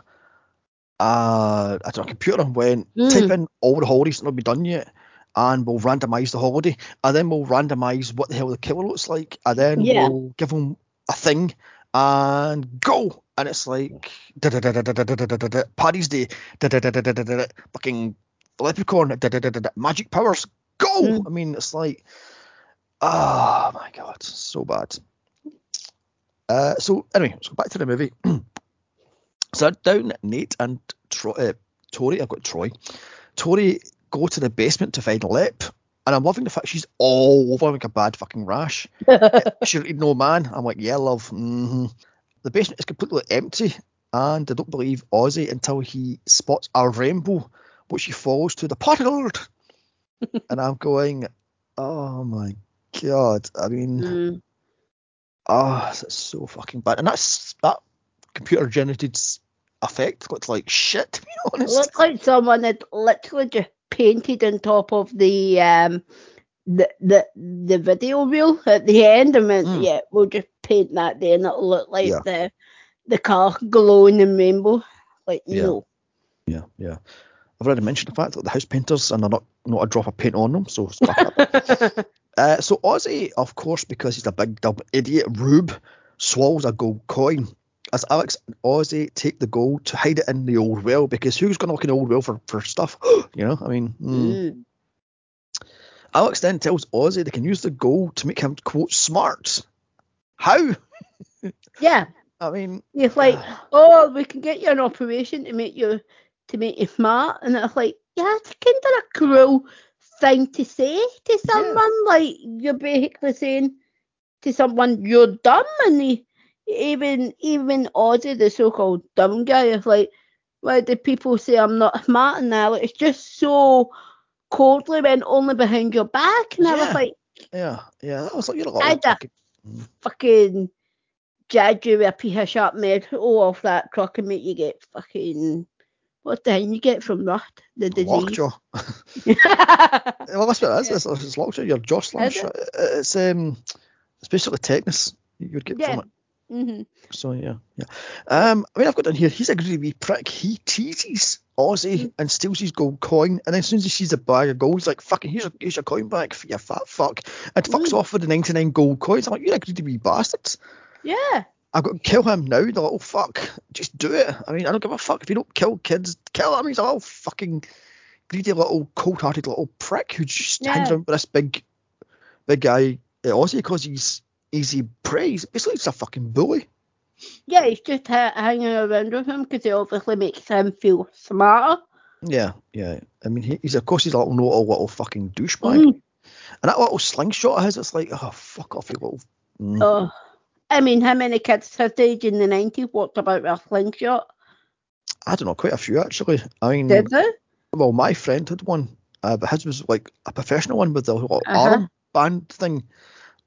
uh, I don't know, computer and went Mm. type in all the holidays that not be done yet, and we'll randomize the holiday, and then we'll randomize what the hell the killer looks like, and then yeah. we'll give them a thing and go. And it's like Paddy's Day, fucking leprechaun, magic powers, go. I mean, it's like, oh my god, so bad. Uh, so anyway, let's go back to the movie. so down Nate and Troy, Tori. I've got Troy. Tori go to the basement to find Lip. and I'm loving the fact she's all over like a bad fucking rash. *laughs* she no man. I'm like, yeah, love. hmm The basement is completely empty, and I don't believe Ozzy until he spots a rainbow, which he follows to the party lord. *laughs* and I'm going, oh my god. I mean. Mm. Oh, that's so fucking bad. And that's that computer generated effect looks like shit, to be *laughs* It honest. looked like someone had literally just painted on top of the um the the the video reel at the end and went, Mm. yeah, we'll just paint that there and it'll look like Yeah. the the car glowing in rainbow. Like Yeah. no. Yeah, yeah. I've already mentioned the fact that the house painters and they're not not a drop of paint on them, so. *laughs* Uh, so Ozzy, of course, because he's a big dumb idiot rube, swallows a gold coin. As Alex and Ozzy take the gold to hide it in the old well, because who's going to look in the old well for, for stuff? *gasps* you know, I mean, mm. Mm. Alex then tells Ozzy they can use the gold to make him quote smart. How? Yeah. *laughs* I mean, It's like, *sighs* oh, we can get you an operation to make you to make you smart, and it's like, yeah, it's kind of a cruel thing to say to someone. Like you're basically saying to someone you're dumb, and he, even even Ozzy, the so-called dumb guy, is like, why do people say I'm not smart now? It's just so coldly went only behind your back, and I Yeah. was like, yeah, yeah, that was like you're a I little just- fucking- fucking judge you with a piece of sharp metal off that truck and make you get fucking what the hell you get from that? The disease. *laughs* *laughs* lockjaw. Well, that's what it is. It's, it's lockjaw. Your jaw slams Is it? It's um, it's basically tetanus you would get yeah. from it. Hmm So yeah, yeah. Um, I mean, I've got down here. He's a greedy wee prick. He teases Ozzy Mm. and steals his gold coin, and then as soon as he sees a bag of gold, he's like, "Fucking, here's, a, here's your coin back, for you fat fuck," and fucks Mm. off with the 99 gold coins. I'm like, "You're a greedy wee bastard." Yeah. I've got to kill him now, the little fuck. Just do it. I mean, I don't give a fuck if you don't kill kids. Kill him. He's a little fucking greedy little cold-hearted little prick who just hangs around with this big, big guy uh, Ozzy because he's easy. He's basically just a fucking bully. Yeah, he's just ha- hanging around with him because it obviously makes him feel smarter. Yeah, yeah. I mean, he, he's of course he's a little little, little fucking douchebag. Mm. And that little slingshot of his, it's like, oh fuck off, you little. Mm. Oh. I mean, how many kids his age in the 90s walked about with a slingshot? I don't know, quite a few actually. I mean, Did they? well, my friend had one, uh, but his was like a professional one with the little Uh-huh. arm band thing,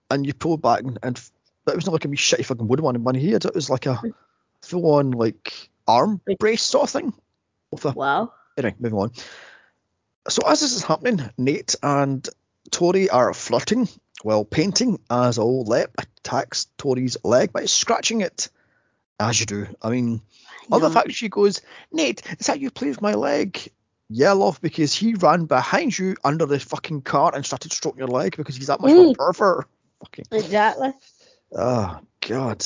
and you pull back and, and but it was not like a wee shitty fucking wooden one. And when he had it, was like a full on like arm brace sort of thing. With a, Wow. anyway, moving on. So as this is happening, Nate and Tori are flirting while painting as old Lep attacks Tori's leg by scratching it. As you do. I mean, the know. fact she goes, Nate, is that you played with my leg? Yeah, love, because he ran behind you under the fucking car and started stroking your leg because he's that much of a Mm. pervert. Fucking Exactly. Oh God.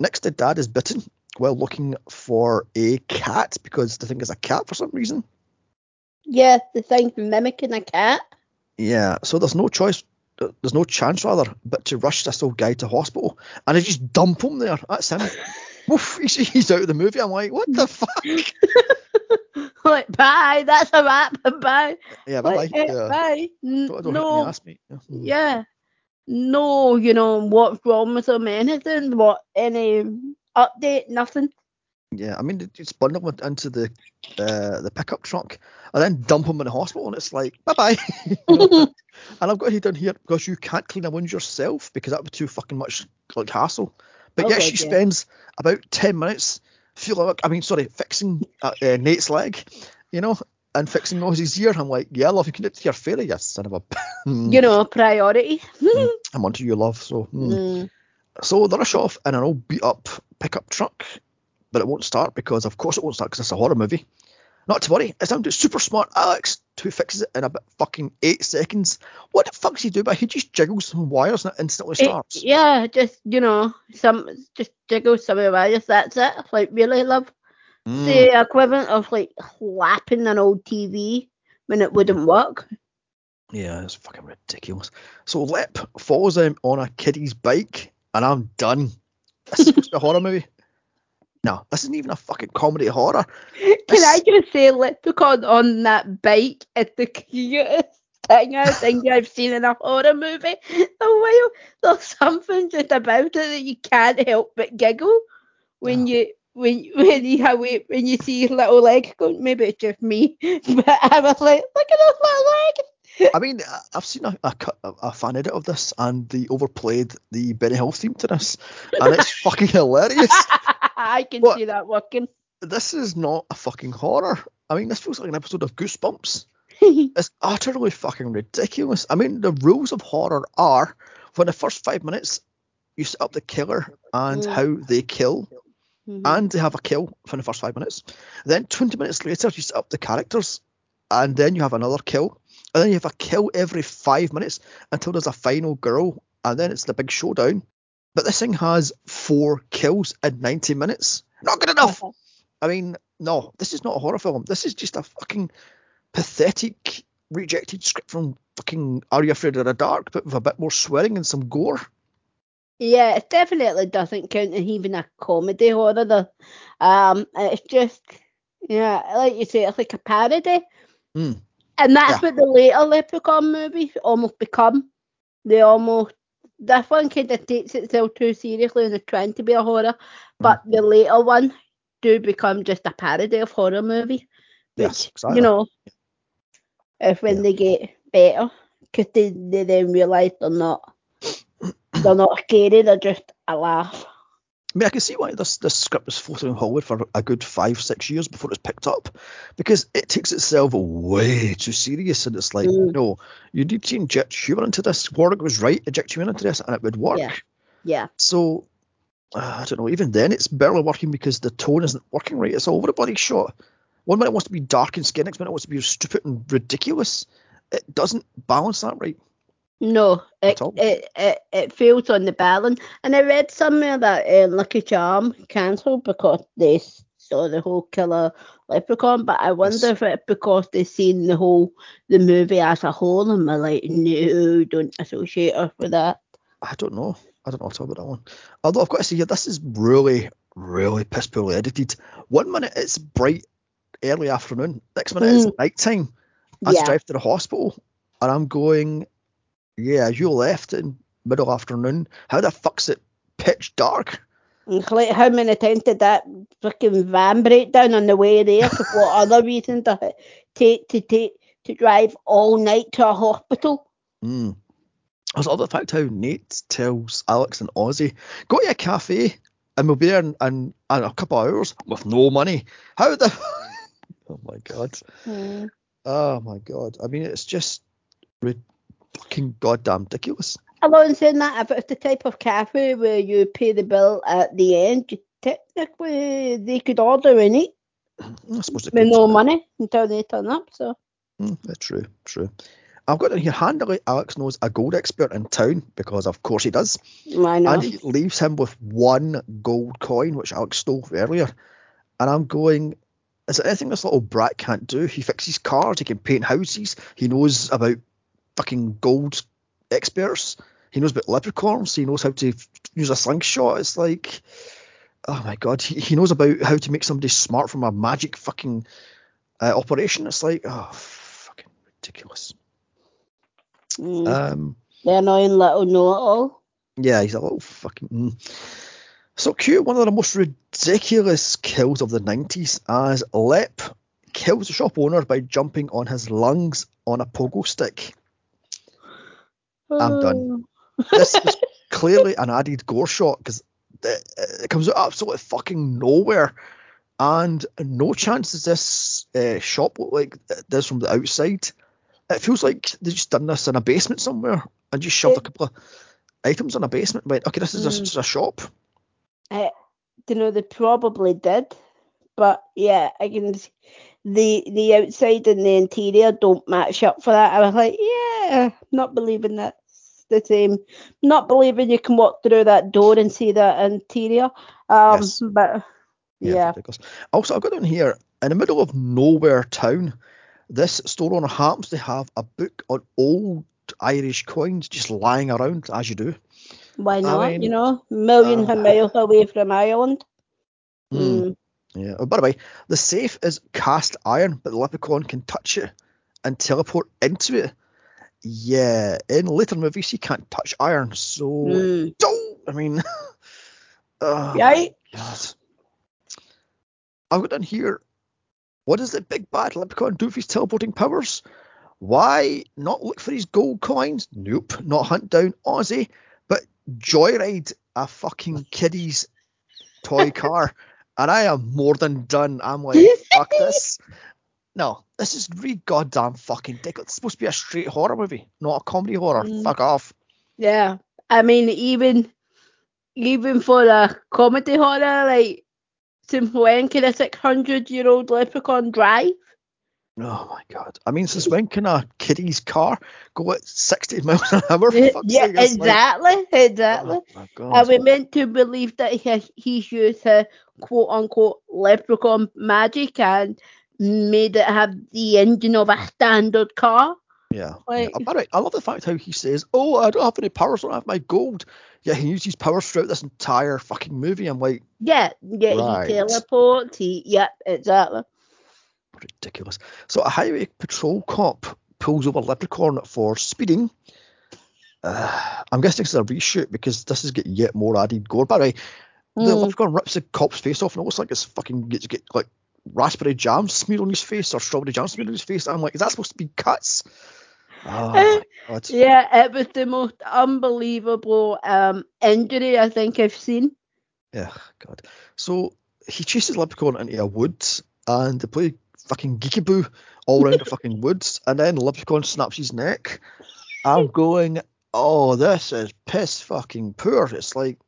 Next, the dad is bitten while looking for a cat because the thing is a cat for some reason. Yeah, the thing mimicking a cat. Yeah, so there's no choice, uh, there's no chance rather, but to rush this old guy to hospital and they just dump him there. That's him. *laughs* Woof, he's, he's out of the movie. I'm like, what the fuck? *laughs* like, bye, that's a wrap, *laughs* bye. Yeah, bye bye. Like, eh, Yeah. bye. N- Don't, don't hit me, no, ask me. Yeah. No, you know, what's wrong with him, anything, what, any update, nothing. Yeah, I mean, they just bundle him into the uh, the pickup truck and then dump him in the hospital, and it's like, bye bye. *laughs* and I've got you down here because you can't clean a wound yourself because that would be too fucking much like hassle. But yet God, she yeah. spends about ten minutes feeling like, I mean, sorry, fixing uh, uh, Nate's leg, you know, and fixing Ozzy's ear. I'm like, yeah, love, you can do it to your fairy, you son of a. You know, priority. *laughs* I'm onto you, love. So. hmm. Mm. So they rush off in an old beat up pickup truck, but it won't start because, of course, it won't start because it's a horror movie. Not to worry, it's down to super smart Alex who fixes it in about fucking eight seconds. What the fuck's he do? But he just jiggles some wires and it instantly It- starts. yeah, just, you know, some, just jiggles some of the wires, that's it. Like, really, love. Mm. The equivalent of, like, slapping an old TV when it wouldn't work. Yeah, it's fucking ridiculous. So Lip follows him on a kiddie's bike, and I'm done. This is supposed to be a horror movie. No, this isn't even a fucking comedy horror. *laughs* Can I just say, Leprechaun on that bike is the cutest thing I think I've seen in a horror movie. *laughs* Oh, well, there's something just about it that you can't help but giggle when you when *laughs* when you have when you see his little leg going. Maybe it's just me, *laughs* but I was like, look at his little leg. I mean, I've seen a, a, a fan edit of this, and they overplayed the Benny Hill theme to this, and it's *laughs* fucking hilarious. I can What? see that working. This is not a fucking horror. I mean, this feels like an episode of Goosebumps. It's utterly fucking ridiculous. I mean, the rules of horror are for the first five minutes, you set up the killer and Mm. how they kill, Mhm. and they have a kill for the first five minutes. Then 20 minutes later, you set up the characters, and then you have another kill. And then you have a kill every five minutes until there's a final girl, and then it's the big showdown. But this thing has four kills in 90 minutes. Not good enough. I mean, no, this is not a horror film. This is just a fucking pathetic, rejected script from fucking Are You Afraid of the Dark, but with a bit more swearing and some gore. Yeah, it definitely doesn't count as even a comedy horror. Though. Um, it's just, yeah, like you say, it's like a parody. Mm. And that's Yeah. what the later Leprechaun movies almost become. They almost, this one kind of takes itself too seriously and is trying to be a horror, but the later one do become just a parody of horror movie. Yes, exactly. you know, if when Yeah. they get better, because they, they then realise they're not, they're not scary, they're just a laugh. I mean, I can see why this this script was floating in Hollywood for a good five, six years before it was picked up, because it takes itself way too serious, and it's like, Mm. no, you need to inject humour into this. Warwick was right, inject humour into this, and it would work. Yeah. Yeah. So, uh, I don't know. Even then, it's barely working because the tone isn't working right. It's all over the bloody shot. One minute it wants to be dark and scary, next minute it wants to be stupid and ridiculous. It doesn't balance that right. No, it, it, it, it fails on the balance. And I read somewhere that uh, Lucky Charm cancelled because they saw the whole killer leprechaun. But I wonder Yes. if it's because they seen the whole the movie as a whole and were like, no, don't associate us with that. I don't know. I don't know at all about that one. Although I've got to say here, this is really, really piss poorly edited. One minute it's bright early afternoon, next minute it's night time. I Yeah. drive to the hospital and I'm going, yeah, you left in middle afternoon. How the fuck's it pitch dark? Like how many times did that fucking van break down on the way there? For what *laughs* other reason to take to take to drive all night to a hospital. Mm. I was love the fact how Nate tells Alex and Ozzy, go to a cafe and we'll be there in, in, in a couple of hours with no money. How the. *laughs* oh my god. Mm. Oh my god. I mean, it's just fucking goddamn ridiculous. Along saying that, if it's the type of cafe where you pay the bill at the end, technically they could order in it I suppose with no money until they turn up. So Mm, that's true, true. I've got in here, handily, Alex knows a gold expert in town because, of course, he does. I know. And he leaves him with one gold coin, which Alex stole earlier. And I'm going, is there anything this little brat can't do? He fixes cars, he can paint houses, he knows about fucking gold experts, he knows about leprechauns, he knows how to use a slingshot. It's like, oh my god, he, he knows about how to make somebody smart from a magic fucking uh, operation. It's like, oh, fucking ridiculous. Mm. Um, the annoying little know-it-all. Yeah, he's a little fucking. Mm. So cute. One of the most ridiculous kills of the 90s as Lep kills the shop owner by jumping on his lungs on a pogo stick. I'm done. This is *laughs* clearly an added gore shot because it, it comes out absolutely fucking nowhere. And no chance does this uh, shop look like this from the outside. It feels like they just done this in a basement somewhere and just shoved a couple of items in a basement. Went, okay, this is Mm. just a shop. I, you know, they probably did, but yeah, I can. The the outside and the interior don't match up for that. I was like, yeah, not believing that's the same. Not believing you can walk through that door and see that interior. Um, Yes. but yeah, ridiculous. Also, I've got down here in the middle of nowhere town. This store owner happens to have a book on old Irish coins just lying around, as you do. why not? mean, you know, millions uh, of miles away from Ireland. Hmm. Mm. Yeah. Oh, by the way, the safe is cast iron, but the leprechaun can touch it and teleport into it. Yeah, in later movies he can't touch iron, so Mm. don't. I mean, *laughs* oh, Right? God. I've got down here. What does the big bad leprechaun do with his teleporting powers? Why not look for his gold coins? Nope. Not hunt down Ozzy, but joyride a fucking kiddie's toy *laughs* car. And I am more than done. I'm like, fuck this. No, this is really goddamn fucking dick. It's supposed to be a straight horror movie, not a comedy horror. Mm. Fuck off. Yeah, I mean, even even for a comedy horror, like since when can a six hundred year old leprechaun drive? Oh my god. I mean, since when can a kiddie's car go at 60 miles an hour? Yeah, it's like- exactly, exactly. Oh my Are god. we meant to believe that he he's used his quote unquote leprechaun magic and made it have the engine of a standard car? Yeah. yeah. like- Oh, by the way, I love the fact how he says, "Oh, I don't have any powers. I don't have my gold." Yeah, he uses powers throughout this entire fucking movie. I'm like, Yeah, yeah, Right. he teleports. He, yep, exactly. ridiculous. So a highway patrol cop pulls over Leprechaun for speeding. Uh, I'm guessing is a reshoot because this has got yet more added gore. By the way, the Mm. Leprechaun rips the cop's face off and it looks like it's fucking gets get like raspberry jam smeared on his face or strawberry jam smeared on his face. I'm like, is that supposed to be cuts? Oh my god. Yeah, it was the most unbelievable um injury I think I've seen. Yeah, God. So he chases Leprechaun into a woods and they play fucking geekaboo all around the fucking woods and then Leprechaun snaps his neck. I'm *laughs* going, oh, this is piss fucking poor. It's like,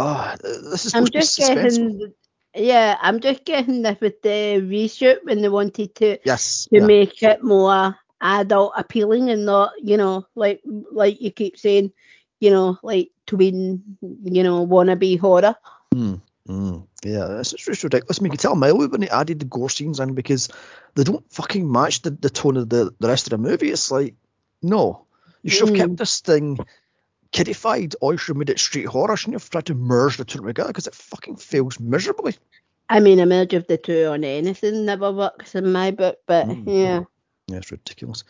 oh, this is I'm supposed to be just getting, yeah, I'm just getting this with the reshoot when they wanted to Yes. to yeah. make it more adult appealing and not, you know, like like you keep saying, you know, like twin, you know, wannabe horror. Mm, mm, yeah, it's just it's ridiculous. I mean, you can tell away when they added the gore scenes in because they don't fucking match the, the tone of the, the rest of the movie. It's like, no, you should have Mm. kept this thing kiddified you have made it straight horror. Shouldn't have tried to merge the two together because it fucking fails miserably. I mean, a merge of the two on anything never works in my book, but Mm. yeah. Yeah, it's ridiculous.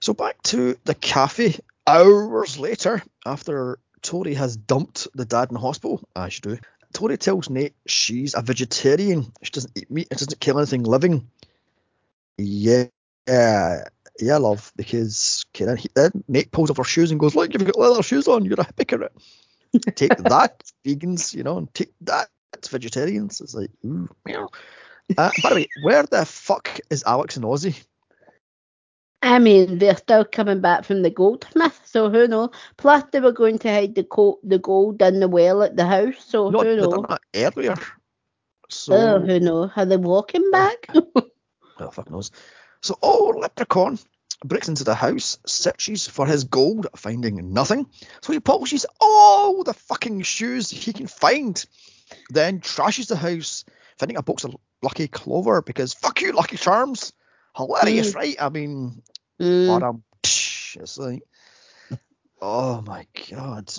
So back to the cafe hours later after Tori has dumped the dad in the hospital, as you do. Tori tells Nate she's a vegetarian. She doesn't eat meat and doesn't kill anything living. Yeah, Yeah, love, because can he, then Nate pulls off her shoes and goes, Look, you've got leather shoes on, you're a hypocrite. *laughs* take that, vegans, you know, and take that, vegetarians. It's like, ooh, meow. Uh, by the way, where the fuck is Alex and Ozzy? I mean, they're still coming back from the goldsmith, so who knows? Plus, they were going to hide the co- the gold in the well at the house, so No, who knows? earlier. So, Oh, who knows? Are they walking back? *laughs* oh, fuck knows. So, oh, Leprechaun breaks into the house, searches for his gold, finding nothing. So he polishes all the fucking shoes he can find, then trashes the house, finding a box of Lucky Clover because fuck you, Lucky Charms. Hilarious, Mm. right? I mean, Mm. but um, it's like, oh my god.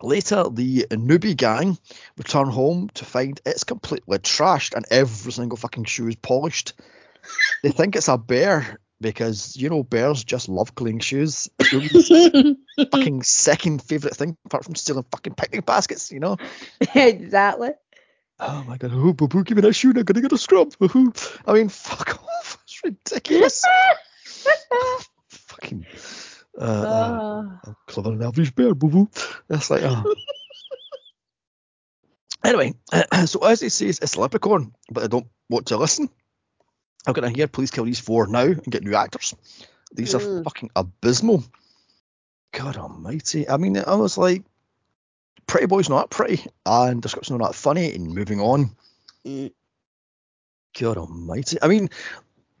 Later, the newbie gang return home to find it's completely trashed and every single fucking shoe is polished. They think it's a bear because you know bears just love cleaning shoes. *laughs* Fucking second favorite thing, apart from stealing fucking picnic baskets. You know. exactly. Oh my god! Oh, boo boo, give me that shoe. And I'm gonna get a scrub. I mean, fuck *laughs* off. It's ridiculous. *laughs* fucking. Uh, uh, Oh. I'm clever than average bear, boo boo. That's like, oh. anyway, *clears throat* so as he says, it's a Leprechaun, but I don't want to listen. I'm gonna hear please kill these four now and get new actors. These are Mm. fucking abysmal. God almighty. I mean, I was like, Pretty Boy's not pretty, and description's not that funny, and moving on. Mm. God almighty. I mean,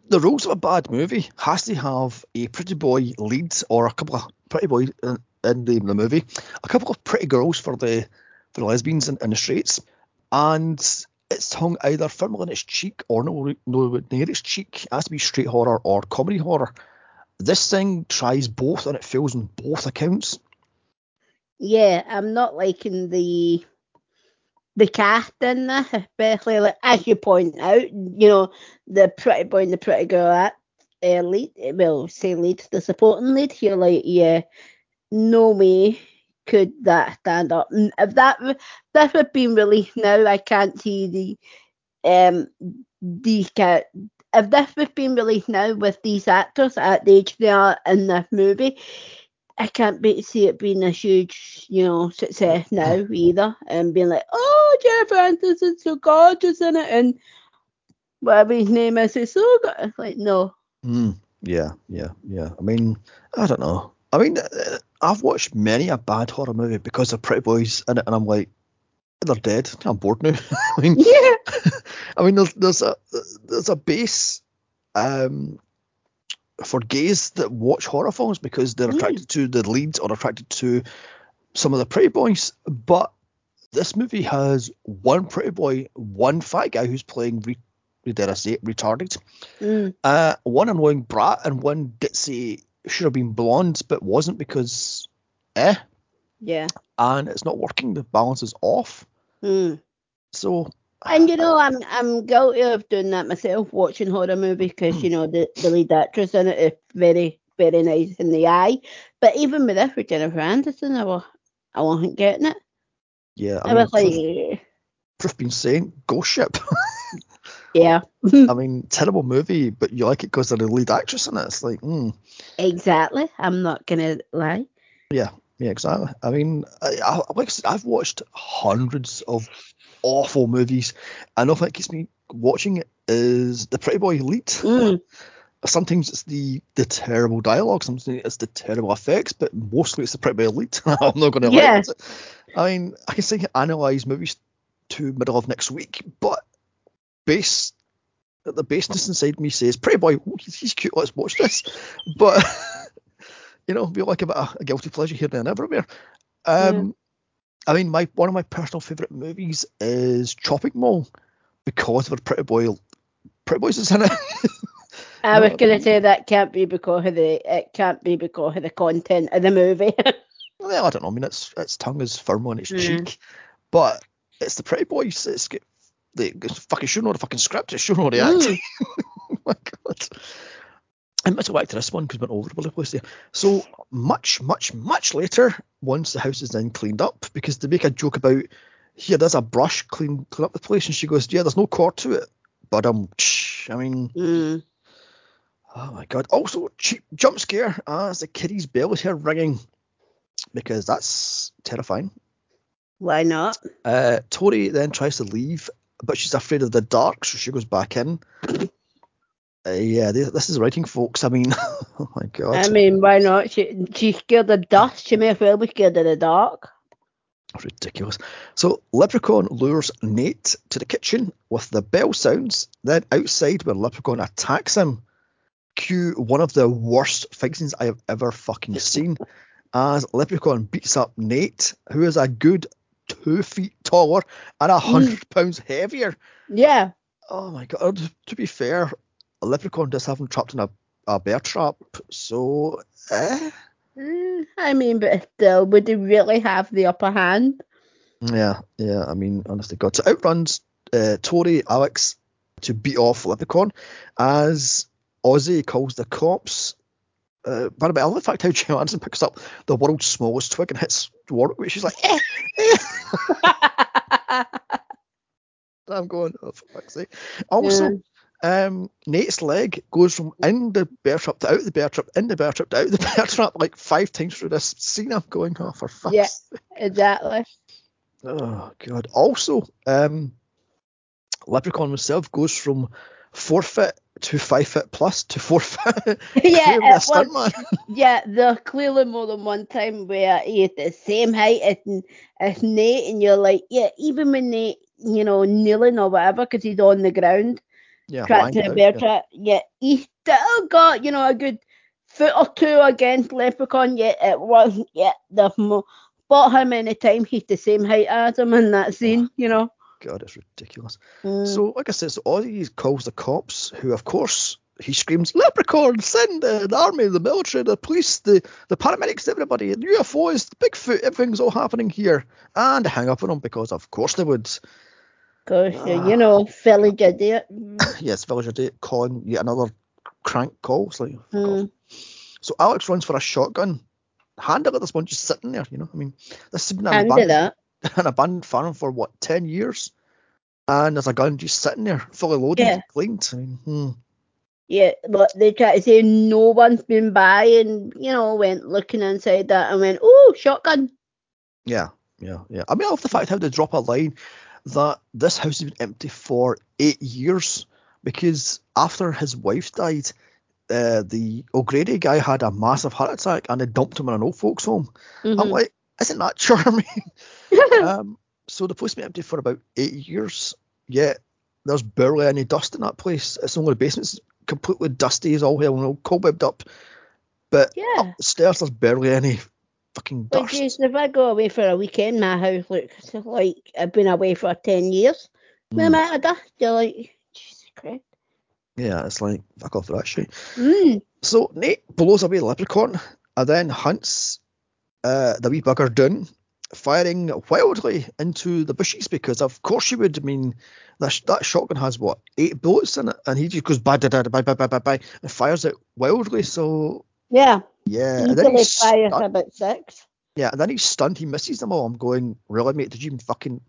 the rules of a bad movie has to have a pretty boy lead or a couple of pretty boys in, in the, the movie, a couple of pretty girls for the for the lesbians and, and the straights, and it's hung either firmly in its cheek or no, no near its cheek. It has to be straight horror or comedy horror. This thing tries both and it fails on both accounts. Yeah, I'm not liking the the cast in this, especially like as you point out, you know, the pretty boy and the pretty girl at uh, lead well say lead, the supporting lead, you're like, yeah, no way could that stand up. If that this had been released now, I can't see the um these if this was being released now with these actors at the age they are in this movie, I can't be, see it being a huge, you know, success now either. And being like, oh, Jennifer is so gorgeous in it, and whatever his name is, is so good. Like, no. Mm, yeah, yeah, yeah. I mean, I don't know. I mean, uh, I've watched many a bad horror movie because of Pretty Boys in it, and I'm like, they're dead. I'm bored now. *laughs* I mean, Yeah. *laughs* I mean, there's, there's a there's a base um, for gays that watch horror films because they're Mm. attracted to the leads or attracted to some of the pretty boys. But this movie has one pretty boy, one fat guy who's playing, re- dare I say, it, retarded, Mm, uh, one annoying brat, and one ditzy should have been blonde but wasn't because eh, yeah. and it's not working. The balance is off. Mm. So And you know, I'm I'm guilty of doing that myself, watching horror movies because you know the, the lead actress in it is very very nice in the eye. But even with this with Jennifer Aniston, I was I wasn't getting it. yeah, I, I, mean, was like, proof, proof being saying, Ghost Ship. *laughs* yeah, I mean, terrible movie, but you like it because they're the lead actress in it. It's like, mm, exactly. I'm not gonna lie. yeah, Yeah. exactly. I mean, I, I, like I said, I've watched hundreds of awful movies, and nothing that keeps me watching it is the Pretty Boy Elite. Mm, *laughs* Sometimes it's the the terrible dialogue, sometimes it's the terrible effects, but mostly it's the Pretty Boy Elite. *laughs* I'm not going to Yeah. lie. I mean, I can say analyze movies to middle of next week, but base the baseness inside me says, "Pretty boy, he's, he's cute. Let's watch this." *laughs* But *laughs* you know, we like a bit of a guilty pleasure here and everywhere. Um, I mean, my one of my personal favorite movies is Chopping Mall because of a Pretty Boy. Pretty Boys is in it. *laughs* I was No. gonna say that can't be because of the it can't be because of the content of the movie. well, I don't know. I mean, its its tongue is firm on its Mm. cheek, but it's the Pretty Boys. It's got the it's fucking sure know the fucking script. It's sure know the Mm. acting. *laughs* oh my god. Go back to this one because we're all over the place there. So much, much, much later, once the house is then cleaned up, because they make a joke about here, there's a brush clean clean up the place, and she goes, yeah, there's no cord to it, but um, I mean, Mm. Oh my god. Also, cheap jump scare as the kiddie's bell is here ringing because that's terrifying. Why not? Uh, Tori then tries to leave, but she's afraid of the dark, so she goes back in. Uh, yeah, this, this is writing, folks. I mean, *laughs* oh my god. I mean, why not? She, she's scared of dust. She may as well be scared of the dark. Ridiculous. So Leprechaun lures Nate to the kitchen with the bell sounds. Then outside, where Leprechaun attacks him, cue one of the worst fight scenes I have ever fucking seen. As Leprechaun beats up Nate, who is a good two feet taller and a hundred pounds heavier. Yeah. Oh my god. To be fair, a Leprechaun does have him trapped in a, a bear trap, so eh. Mm, I mean, but still, would he really have the upper hand? Yeah, yeah. I mean, honestly, God. So outruns uh, Tori, Alex to beat off Leprechaun as Ozzy calls the cops. Uh, but I love the fact how Jim Anderson picks up the world's smallest twig and hits Warwick, which is like, eh, eh. *laughs* I'm going, oh, for fuck's sake. Also, um, Nate's leg goes from in the bear trap to out the bear trap, in the bear trap to out the *laughs* bear trap like five times through this scene. I'm going, oh, for fuck's Yeah, sake. exactly. Oh god. Also, um, Leprechaun himself goes from four to five foot plus to four *laughs* foot. *laughs* Yeah, Clearly a it was- Yeah, there's clearly more than one time where he at the same height as, as Nate, and you're like, yeah, even when Nate, you know, kneeling or whatever, because he's on the ground, Yeah, trapped lying in a bear yeah. trap, yeah, he still got, you know, a good foot or two against Leprechaun, yet it wasn't, yet the mo- but how many times he's the same height as him in that scene, you know? God, it's ridiculous. Mm. So, like I said, so Ozzy calls the cops, who, of course, he screams, Leprechaun, send uh, the army, the military, the police, the, the paramedics, everybody, the UFOs, the Bigfoot, everything's all happening here. And hang up on him because, of course, they would. Cause Ah. you know, village idiot. *coughs* yes, Villager Date calling yet another crank call. It's like. Mm. So Alex runs for a shotgun. Handle at this one, just sitting there, you know. I mean, this has been an Can't an abandoned farm for what, 10 years? And there's a gun just sitting there, fully loaded, Yeah. cleaned. I mean, hmm. Yeah, but they try to say no one's been by and, you know, went looking inside that and went, oh, shotgun. Yeah, yeah, yeah. I mean, I love the fact how they drop a line that this house has been empty for eight years because after his wife died, uh, the O'Grady guy had a massive heart attack and they dumped him in an old folks' home. I'm Mhm. Like, isn't that *laughs* charming? *laughs* um, so the place been empty for about eight years, yet there's barely any dust in that place. It's only the basement's completely dusty as all hell, you know, cobwebbed up. But Yeah. up the stairs, there's barely any fucking dust. geez, if I go away for a weekend, my house looks like I've been away for 10 years. The Mm. amount of dust, you're like, Jesus Christ. Yeah, it's like, fuck off with that shit. Mm. So Nate blows away the leprechaun and then hunts uh, the wee bugger down, firing wildly into the bushes because of course you would. I mean, that, sh- that shotgun has what eight bullets in it, and he just goes bye bye bye bye bye bye bye and fires it wildly. So yeah, yeah, and then he fires stunned. about six. Yeah, and then he's stunned. He misses them all. I'm going, really, mate? Did you even fucking?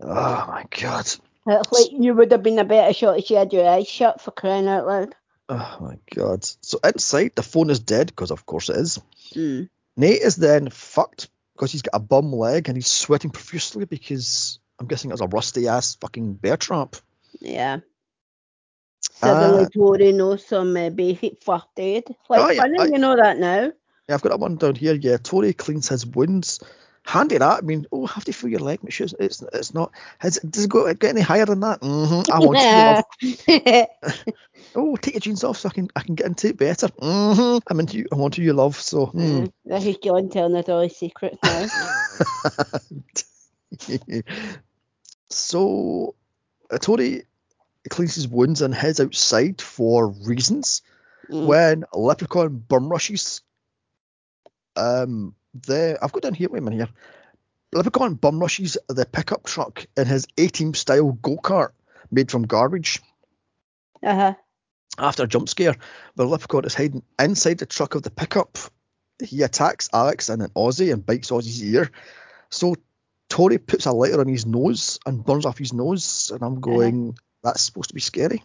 Oh my god! Like you would have been a better shot if you had your eyes shut for crying out loud. Oh my god! So inside, the phone is dead because of course it is. Mm. Nate is then fucked because he's got a bum leg and he's sweating profusely because I'm guessing it was a rusty ass fucking bear trap. Yeah. Suddenly Uh, Tori knows some uh, basic first aid. Like, Oh, yeah, funny, I- you know that now. Yeah, I've got that one down here. Yeah, Tori cleans his wounds. Handy that. I mean, oh, have to feel your leg. It's it's, it's not. Has, does it go get any higher than that? hmm I want you. Love. *laughs* Oh, take your jeans off so I can I can get into it better. hmm I'm into you. I want you, love. So. Mm, this is John telling us all his secrets now. *laughs* so, Tori cleans his wounds and heads outside for reasons. Mm. When Leprechaun bum rushes, um, the I've got down here. Wait a minute here. Leprechaun bum rushes the pickup truck in his A-Team style go kart made from garbage. Uh-huh. After a jump scare, the Leprechaun is hiding inside the truck of the pickup. He attacks Alex and then Ozzy and bites Ozzy's ear. So Tori puts a lighter on his nose and burns off his nose, and I'm going, that's supposed to be scary.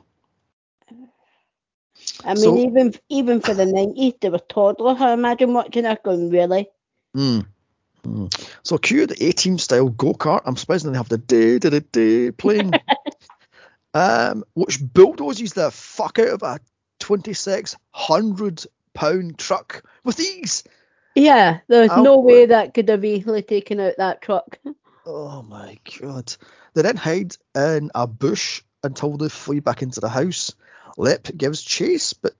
I mean, So- even even for the nineties, they were toddlers. I imagine watching that going, "Really? Mm. Mm. So cue the A Team style go kart. I'm surprised they have the day da da day playing. um, which bulldozes the fuck out of a 2600 pound truck with ease. Yeah, there's I'll- no way that could have easily taken out that truck." Oh my god. They then hide in a bush until they flee back into the house. Lip gives chase, but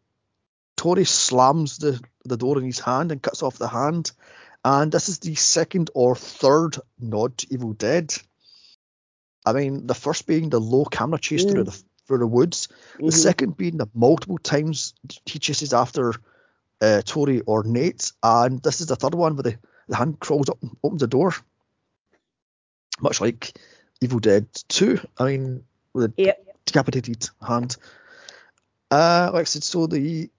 Tori slams the, the door in his hand and cuts off the hand. And this is the second or third nod to Evil Dead. I mean, the first being the low camera chase through the through the woods. The Mhm. second being the multiple times he chases after uh, Tori or Nate, and this is the third one where the, the hand crawls up and opens the door, much like Evil Dead 2. I mean, with the Yep. decapitated hand. Uh, like I said, so the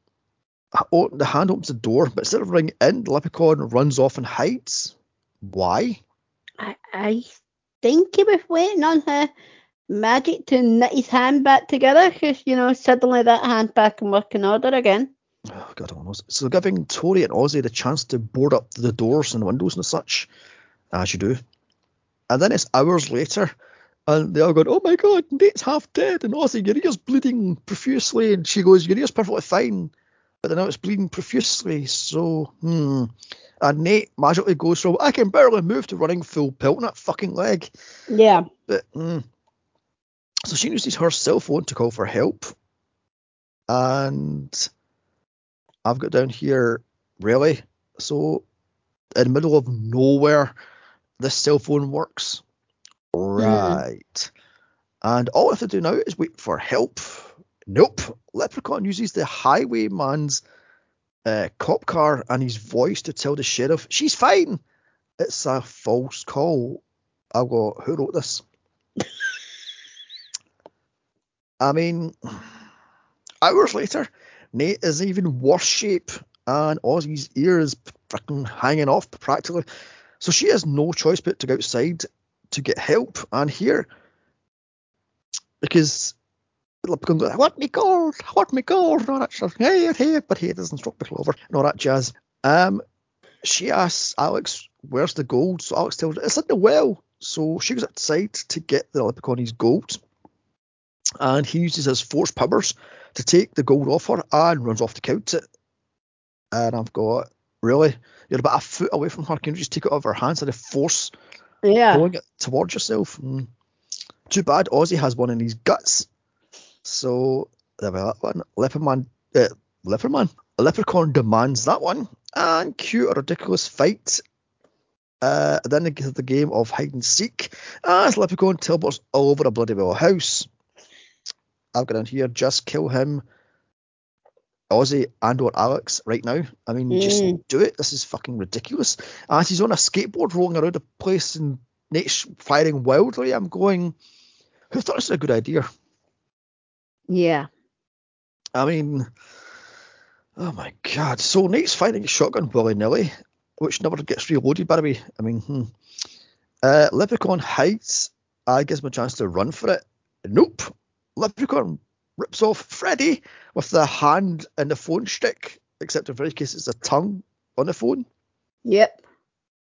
oh, the hand opens the door, but instead of running in, the leprechaun runs off and hides. Why? I, I think he was waiting on her magic to knit his hand back together because, you know, suddenly that hand back in working order again. Oh, God oh, almost. So giving Tori and Ozzy the chance to board up the doors and windows and such, as you do. And then it's hours later, and they all go, "Oh my God, Nate's half dead," and Ozzy, your ear's bleeding profusely, and she goes, "Your ear's perfectly fine," but then now it's bleeding profusely. So, hmm. And Nate magically goes from "I can barely move" to running full pelt on that fucking leg. Yeah. But mm. so she uses her cell phone to call for help, and I've got down here really. So in the middle of nowhere, this cell phone works. Right. And all I have to do now is wait for help. Nope. Leprechaun uses the highwayman's uh, cop car and his voice to tell the sheriff she's fine. It's a false call. I go, who wrote this? I mean, hours later, Nate is in even worse shape, and Ozzy's ear is freaking hanging off practically. So she has no choice but to go outside to get help. And here, because Leprechaun goes, I want me gold, I want me gold, and all that stuff. Hey, hey, but he doesn't struck the clover, and all that jazz. Um, she asks Alex, where's the gold? So Alex tells her, it's in the well. So she goes outside to get the leprechaun his gold. And he uses his force powers to take the gold off her and runs off to count it. And I've got, really? You're about a foot away from her. Can you just take it out of her hands and a force Yeah. pulling it towards yourself? Mm. Too bad Ozzy has one in his guts. So, there we that one. Leperman, uh, Leperman, a leprechaun demands that one. And cue a ridiculous fight. Uh, then they get the game of hide and seek as Leprechaun teleports all over a bloody well house. I've got in here, just kill him, Ozzy and or Alex right now. I mean, just Mm. do it. This is fucking ridiculous. As he's on a skateboard rolling around the place and Nate's firing wildly, I'm going, who thought this was a good idea? Yeah. I mean, oh my god. So Nate's fighting a shotgun willy nilly, which never gets reloaded, by the way. I mean, hmm. Uh, Leprechaun hides. I gives him a chance to run for it. Nope. Leprechaun rips off Freddy with the hand and the phone stick, except in very case, it's a tongue on the phone. Yep.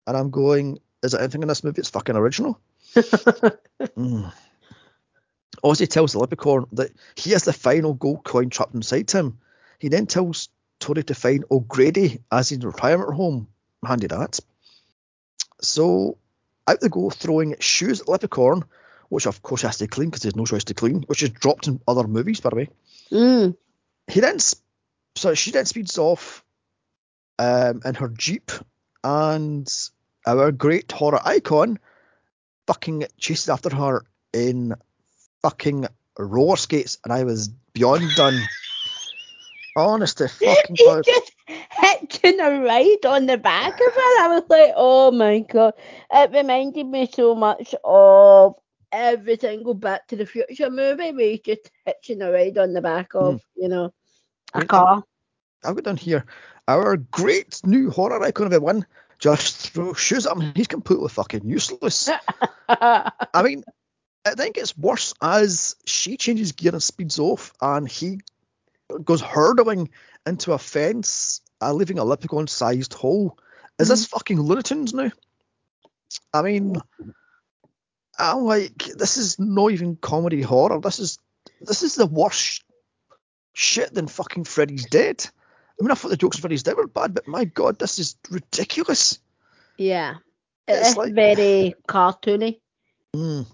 And I'm going, is there anything in this movie that's fucking original? *laughs* Mm. Ozzy tells the leprechaun that he has the final gold coin trapped inside him. He then tells Tori to find O'Grady as his retirement home. Handy that. So out they go, throwing shoes at Leprechaun, which of course has to clean because there's no choice to clean, which is dropped in other movies, by the way. Mm. He then, so she then speeds off um, in her jeep, and our great horror icon fucking chases after her in fucking roller skates, and I was beyond done. Honest to fucking he God. just hitching a ride on the back of it. I was like, oh my god. It reminded me so much of every single Back to the Future movie where he's just hitching a ride on the back of, hmm. you know, a car. I've got down here our great new horror icon of it one just throws shoes at him. He's completely fucking useless. *laughs* I mean, I think it's worse as she changes gear and speeds off, and he goes hurtling into a fence, uh, leaving a leprechaun-sized hole. Is this fucking Looney now? I mean, I'm like, this is not even comedy horror. This is this is the worst shit than fucking Freddy's Dead. I mean, I thought the jokes in Freddy's Dead were bad, but my god, this is ridiculous. Yeah. It's It's, like- very cartoony. Mm,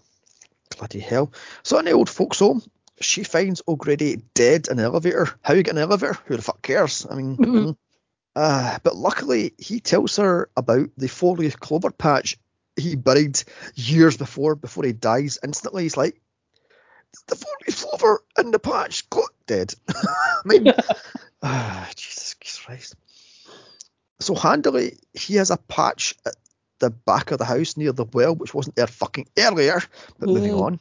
bloody hell. So in the old folks' home, she finds O'Grady dead in the elevator. How you get an elevator? Who the fuck cares? I mean, *laughs* mm. uh, but luckily he tells her about the four-leaf clover patch he buried years before. Before he dies, instantly he's like, "The four-leaf clover in the patch, got dead." *laughs* I mean, *laughs* ah, Jesus Christ. So handily, he has a patch at the back of the house near the well, which wasn't there fucking earlier. But moving on.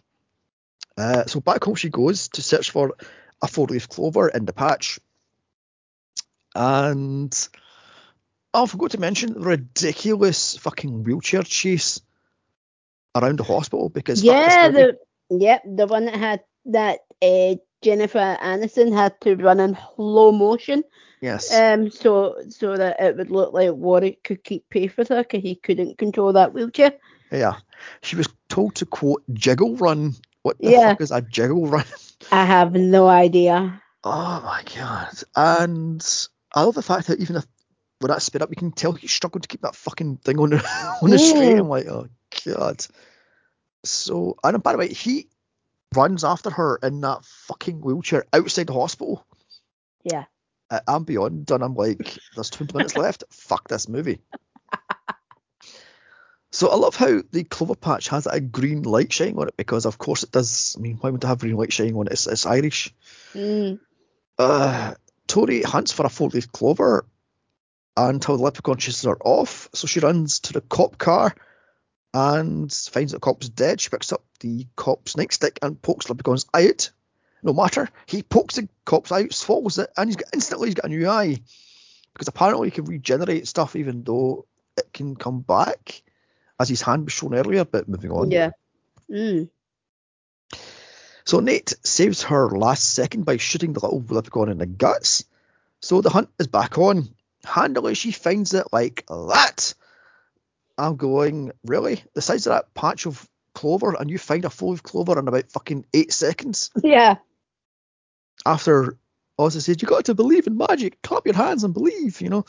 Uh, so back home she goes to search for a four-leaf clover in the patch. And oh, I forgot to mention the ridiculous fucking wheelchair chase around the hospital because yeah, the yep, the one that had that uh, Jennifer Aniston had to run in slow motion, yes, um, so so that it would look like Warwick could keep pace with her because he couldn't control that wheelchair. yeah, she was told to quote jiggle run. What the Yeah. fuck is a jiggle run? *laughs* I have no idea. Oh my god! And I love the fact that even if when that sped up, you can tell he's struggling to keep that fucking thing on the *laughs* on the street. Mm. I'm like, oh god. So, and by the way, he runs after her in that fucking wheelchair outside the hospital. Yeah. Uh, I'm beyond done. I'm like, there's 20 minutes *laughs* left. Fuck this movie. So I love how the clover patch has a green light shining on it because of course it does. I mean, why would it have green light shining on it? It's, it's Irish. Mm. Uh, Tori hunts for a four-leaf clover until the leprechaun chases her off. So she runs to the cop car and finds that the cop's dead. She picks up the cop's nightstick and pokes the leprechaun's eye out. No matter, he pokes the cop's eye out, swallows it, and he's got instantly he's got a new eye because apparently he can regenerate stuff even though it can come back, as his hand was shown earlier. But moving on. Yeah. Mm. So Nate saves her last second by shooting the little leprechaun in the guts. So the hunt is back on. Handily, she finds it like that. I'm going, really? The size of that patch of clover, and you find a full of clover in about fucking eight seconds *laughs* Yeah. after Ozzy said, You got to believe in magic. Clap your hands and believe, you know?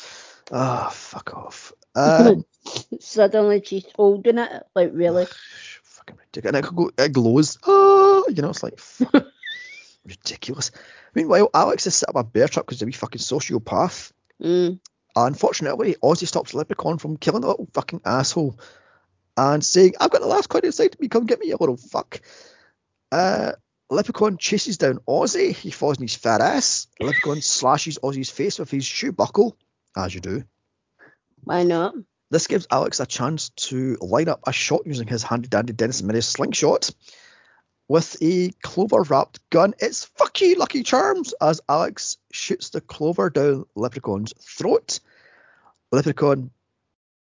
Ah, fuck off. *laughs* Um, Suddenly she's holding it. Like really. *sighs* fucking ridiculous. And it, could go, it glows. Ah, you know, it's like *laughs* fuck, ridiculous. Meanwhile, Alex is set up a bear trap because he's a wee fucking sociopath. Mm. Unfortunately, Ozzy stops Leprechaun from killing the little fucking asshole and saying, I've got the last coin inside me, come get me, you little fuck. Uh, Leprechaun chases down Ozzy. He falls on his fat ass. Leprechaun slashes Ozzy's face with his shoe buckle, as you do. Why not? This gives Alex a chance to line up a shot using his handy dandy Dennis Menace slingshot with a clover wrapped gun. It's fuck you, Lucky Charms, as Alex shoots the clover down Leprechaun's throat. Leprechaun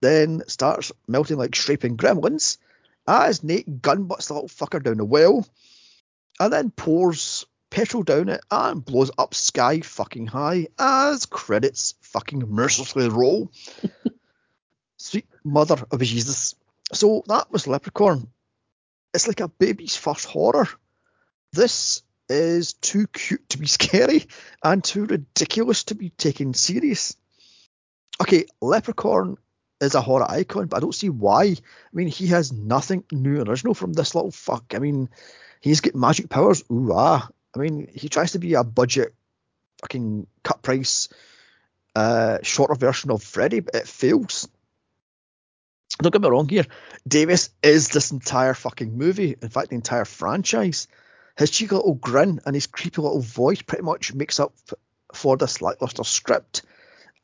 then starts melting like shraping gremlins as Nate gunbutts the little fucker down the well and then pours petrol down it and blows up sky fucking high as credits fucking mercilessly roll. *laughs* Sweet mother of Jesus. So that was Leprechaun. It's like a baby's first horror. This is too cute to be *laughs* scary and too ridiculous to be taken serious. Okay, Leprechaun is a horror icon, but I don't see why. I mean, he has nothing new and original from this little fuck. I mean, he's got magic powers. Ooh ah. I mean, he tries to be a budget, fucking cut price, uh, shorter version of Freddy, but it fails. Don't get me wrong here. Davis is this entire fucking movie. In fact, the entire franchise. His cheeky little grin and his creepy little voice pretty much makes up for this lackluster script.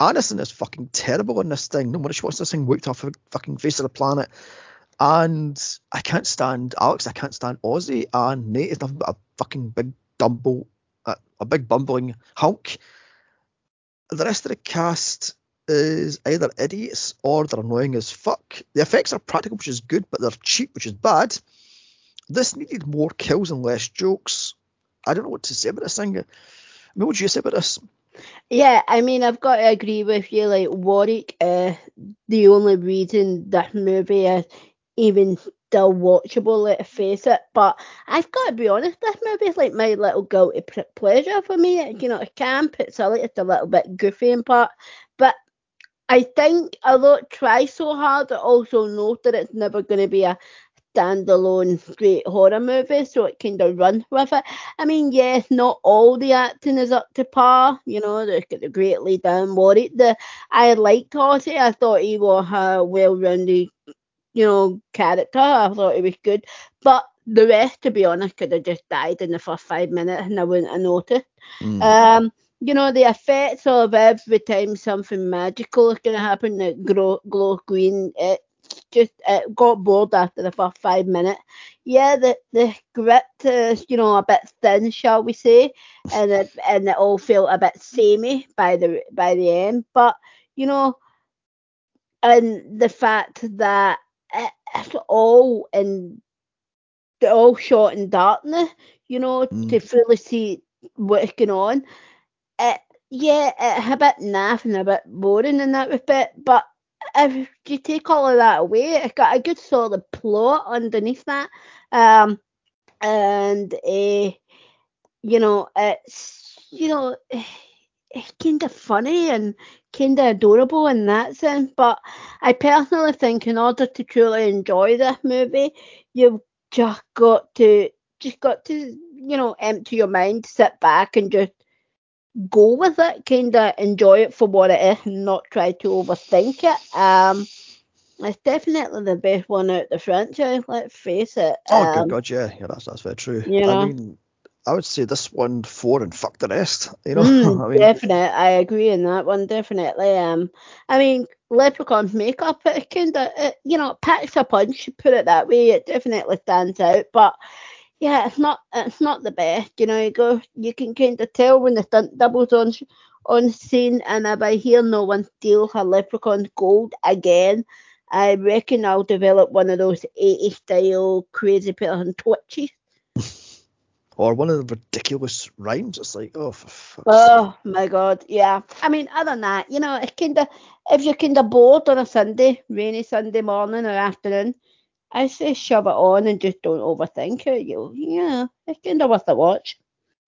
Aniston is fucking terrible in this thing. Nobody wants this thing whipped off the fucking face of the planet. And I can't stand Alex. I can't stand Ozzy. And Nate is nothing but a fucking big dumble, a, a big bumbling hunk. The rest of the cast is either idiots or they're annoying as fuck. The effects are practical, which is good, but they're cheap, which is bad. This needed more kills and less jokes. I don't know what to say about this thing. what would you say about this? Yeah, I mean, I've got to agree with you. Like Warwick, uh, the only reason this movie is even still watchable, let's face it. But I've got to be honest, this movie is like my little guilty pleasure for me. You know, it's camp, it's a little bit goofy in part, but I think although it tries so hard, I also know that it's never going to be a standalone great horror movie, so it kind of runs with it. I mean, yes, not all the acting is up to par. You know, they've got the great lead down Warwick. The I liked Ozzy. I thought he was a well-rounded, you know, character. I thought he was good, but the rest, to be honest, could have just died in the first five minutes, and I wouldn't have noticed. Mm. Um, you know, the effects of every time something magical is going to happen, that glow, glow green, it just it got bored after the first five minutes. Yeah, the the script is you know a bit thin, shall we say, and it and it all felt a bit samey by the by the end. But you know, and the fact that it, it's all in they're all shot in darkness, you know, mm. to fully see what's going on. It yeah, it's a bit naff and a bit boring in that with respect, but if you take all of that away, it's got a good solid plot underneath that. Um, and uh, you know, it's you know, it's kind of funny and kind of adorable in that sense. But I personally think in order to truly enjoy this movie, you've just got to just got to you know empty your mind, sit back, and just go with it, kind of enjoy it for what it is, and not try to overthink it. Um, it's definitely the best one out the franchise. Let's face it. Oh, um, good God, yeah, yeah, that's that's very true. You know? I mean, I would say this one four and fuck the rest. You know, mm, *laughs* I mean, definitely, I agree in that one. Definitely. Um, I mean, Leprechaun's makeup, it kind of, you know, packs a punch. Put it that way. It definitely stands out, but yeah, it's not it's not the best. You know, you go you can kind of tell when the stunt doubles on on scene, and if I hear no one steal a leprechaun gold again, I reckon I'll develop one of those 80 style crazy person twitches. *laughs* or one of the ridiculous rhymes. It's like, oh, oh my god, yeah. I mean, other than that, you know, it's kind of if you're kind of bored on a Sunday, rainy Sunday morning or afternoon, I say shove it on and just don't overthink it. You, yeah, it's kind of worth a watch.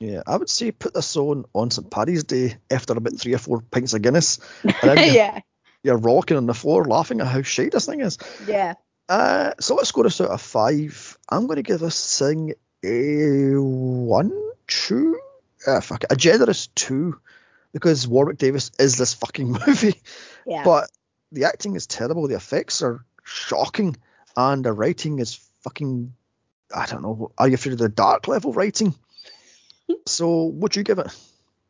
Yeah, I would say put this on on St Paddy's Day after about three or four pints of Guinness. And then *laughs* yeah. You're rocking on the floor laughing at how shite this thing is. Yeah. Uh, so let's score this out of five. I'm going to give this thing a one, two, uh, fuck it, a generous two, because Warwick Davis is this fucking *laughs* movie. Yeah. But the acting is terrible. The effects are shocking and the writing is fucking I don't know. Are you afraid of the dark level writing? so what you give it?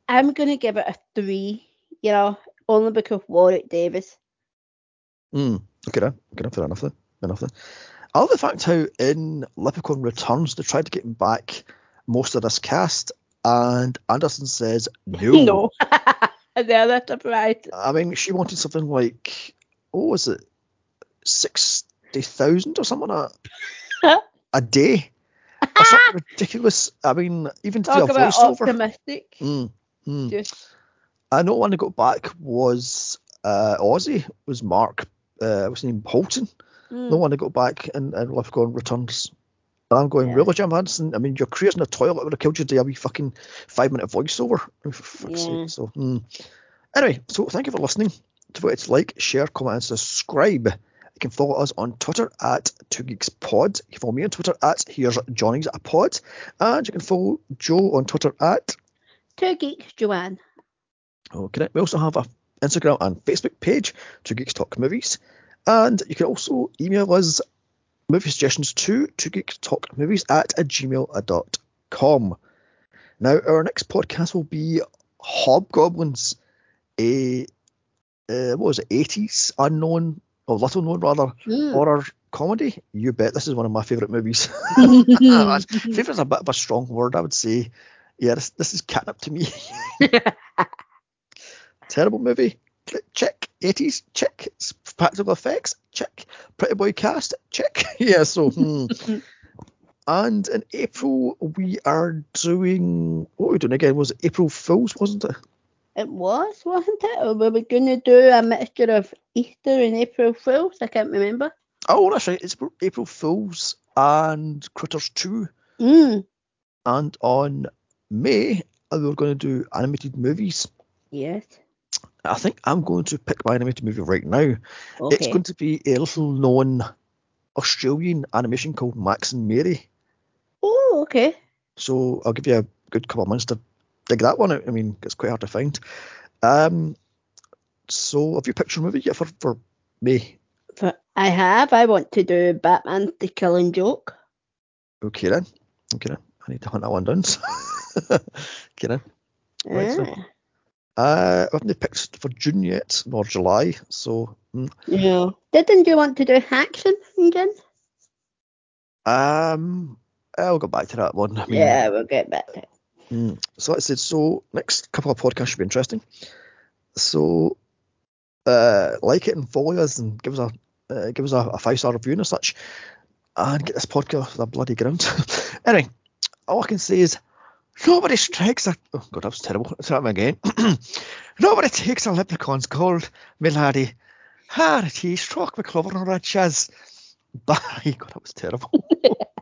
I'm gonna give it a three. You know, only because of Warwick Davis. Hmm. Okay then. Okay, fair enough then. Fair enough then. I love the fact how in Leprechaun Returns they tried to get him back most of this cast, and Aniston says no. *laughs* no. yeah, that's right. I mean, she wanted something like, what was it, six thousand or something that *laughs* a day. or something ridiculous. I mean, even to Talk do a voiceover. Optimistic. Mm, mm. Just. I know one that got back was uh, Ozzy, was Mark, uh, what's his name, Holton. Mm. No one that got back and, and Leprechaun returns. And I'm going, yeah. really, Jim Henson? I mean, your career's in the toilet would have killed you to a wee fucking five minute voiceover. Fuck's yeah. sake. So, mm. Anyway, so thank you for listening. To what it's like, share, comment, and subscribe. You can follow us on Twitter at Two Geeks Pod. You can follow me on Twitter at Here's Johnny's a Pod. And you can follow Joe on Twitter at Two Geeks Joanne. Okay. We also have a Instagram and Facebook page, Two Geeks Talk Movies. And you can also email us movie suggestions to Two Geeks Talk Movies at gmail.com. Now, our next podcast will be Hobgoblins, a uh, what was it, 80s unknown or little known rather mm. horror comedy. You bet this is one of my favourite movies. *laughs* *laughs* Favourite's a bit of a strong word, I would say. Yeah, this, this is catnip to me. *laughs* Terrible movie. Check. 80s. Check. Practical effects. Check. Pretty boy cast. Check. yeah. So. Hmm. and in April we are doing what were we doing again? Was it April Fools, wasn't it? It was, wasn't it? Or were we going to do a mixture of Easter and April Fools? I can't remember. Oh, that's right. It's April Fools and Critters 2. Mm. And on May, uh, we're going to do animated movies. Yes. I think I'm going to pick my animated movie right now. Okay. It's going to be a little known Australian animation called Max and Mary. Oh, okay. So I'll give you a good couple of months to dig that one out. I mean, it's quite hard to find. Um, so have you picked your movie yet for, for May? For, I have. I want to do Batman the Killing Joke. Okay then. Okay then. I need to hunt that one down. *laughs* okay then. Right, so- Ah. Uh, I haven't picked for June yet, nor July. So, mm, No. Didn't you want to do Action again? um, I'll go back to that one. I mean, yeah, we'll get back to it. Mm. So I said, so next couple of podcasts should be interesting. So uh, like it and follow us and give us a uh, give us a, a five star review and such, and get this podcast off the bloody ground. *laughs* anyway, all I can say is nobody strikes a oh god that was terrible. Let's again. *clears throat* nobody takes a leprechaun's gold, me laddie. Harity struck the clover on a chaz. Bye. God, that was terrible. *laughs*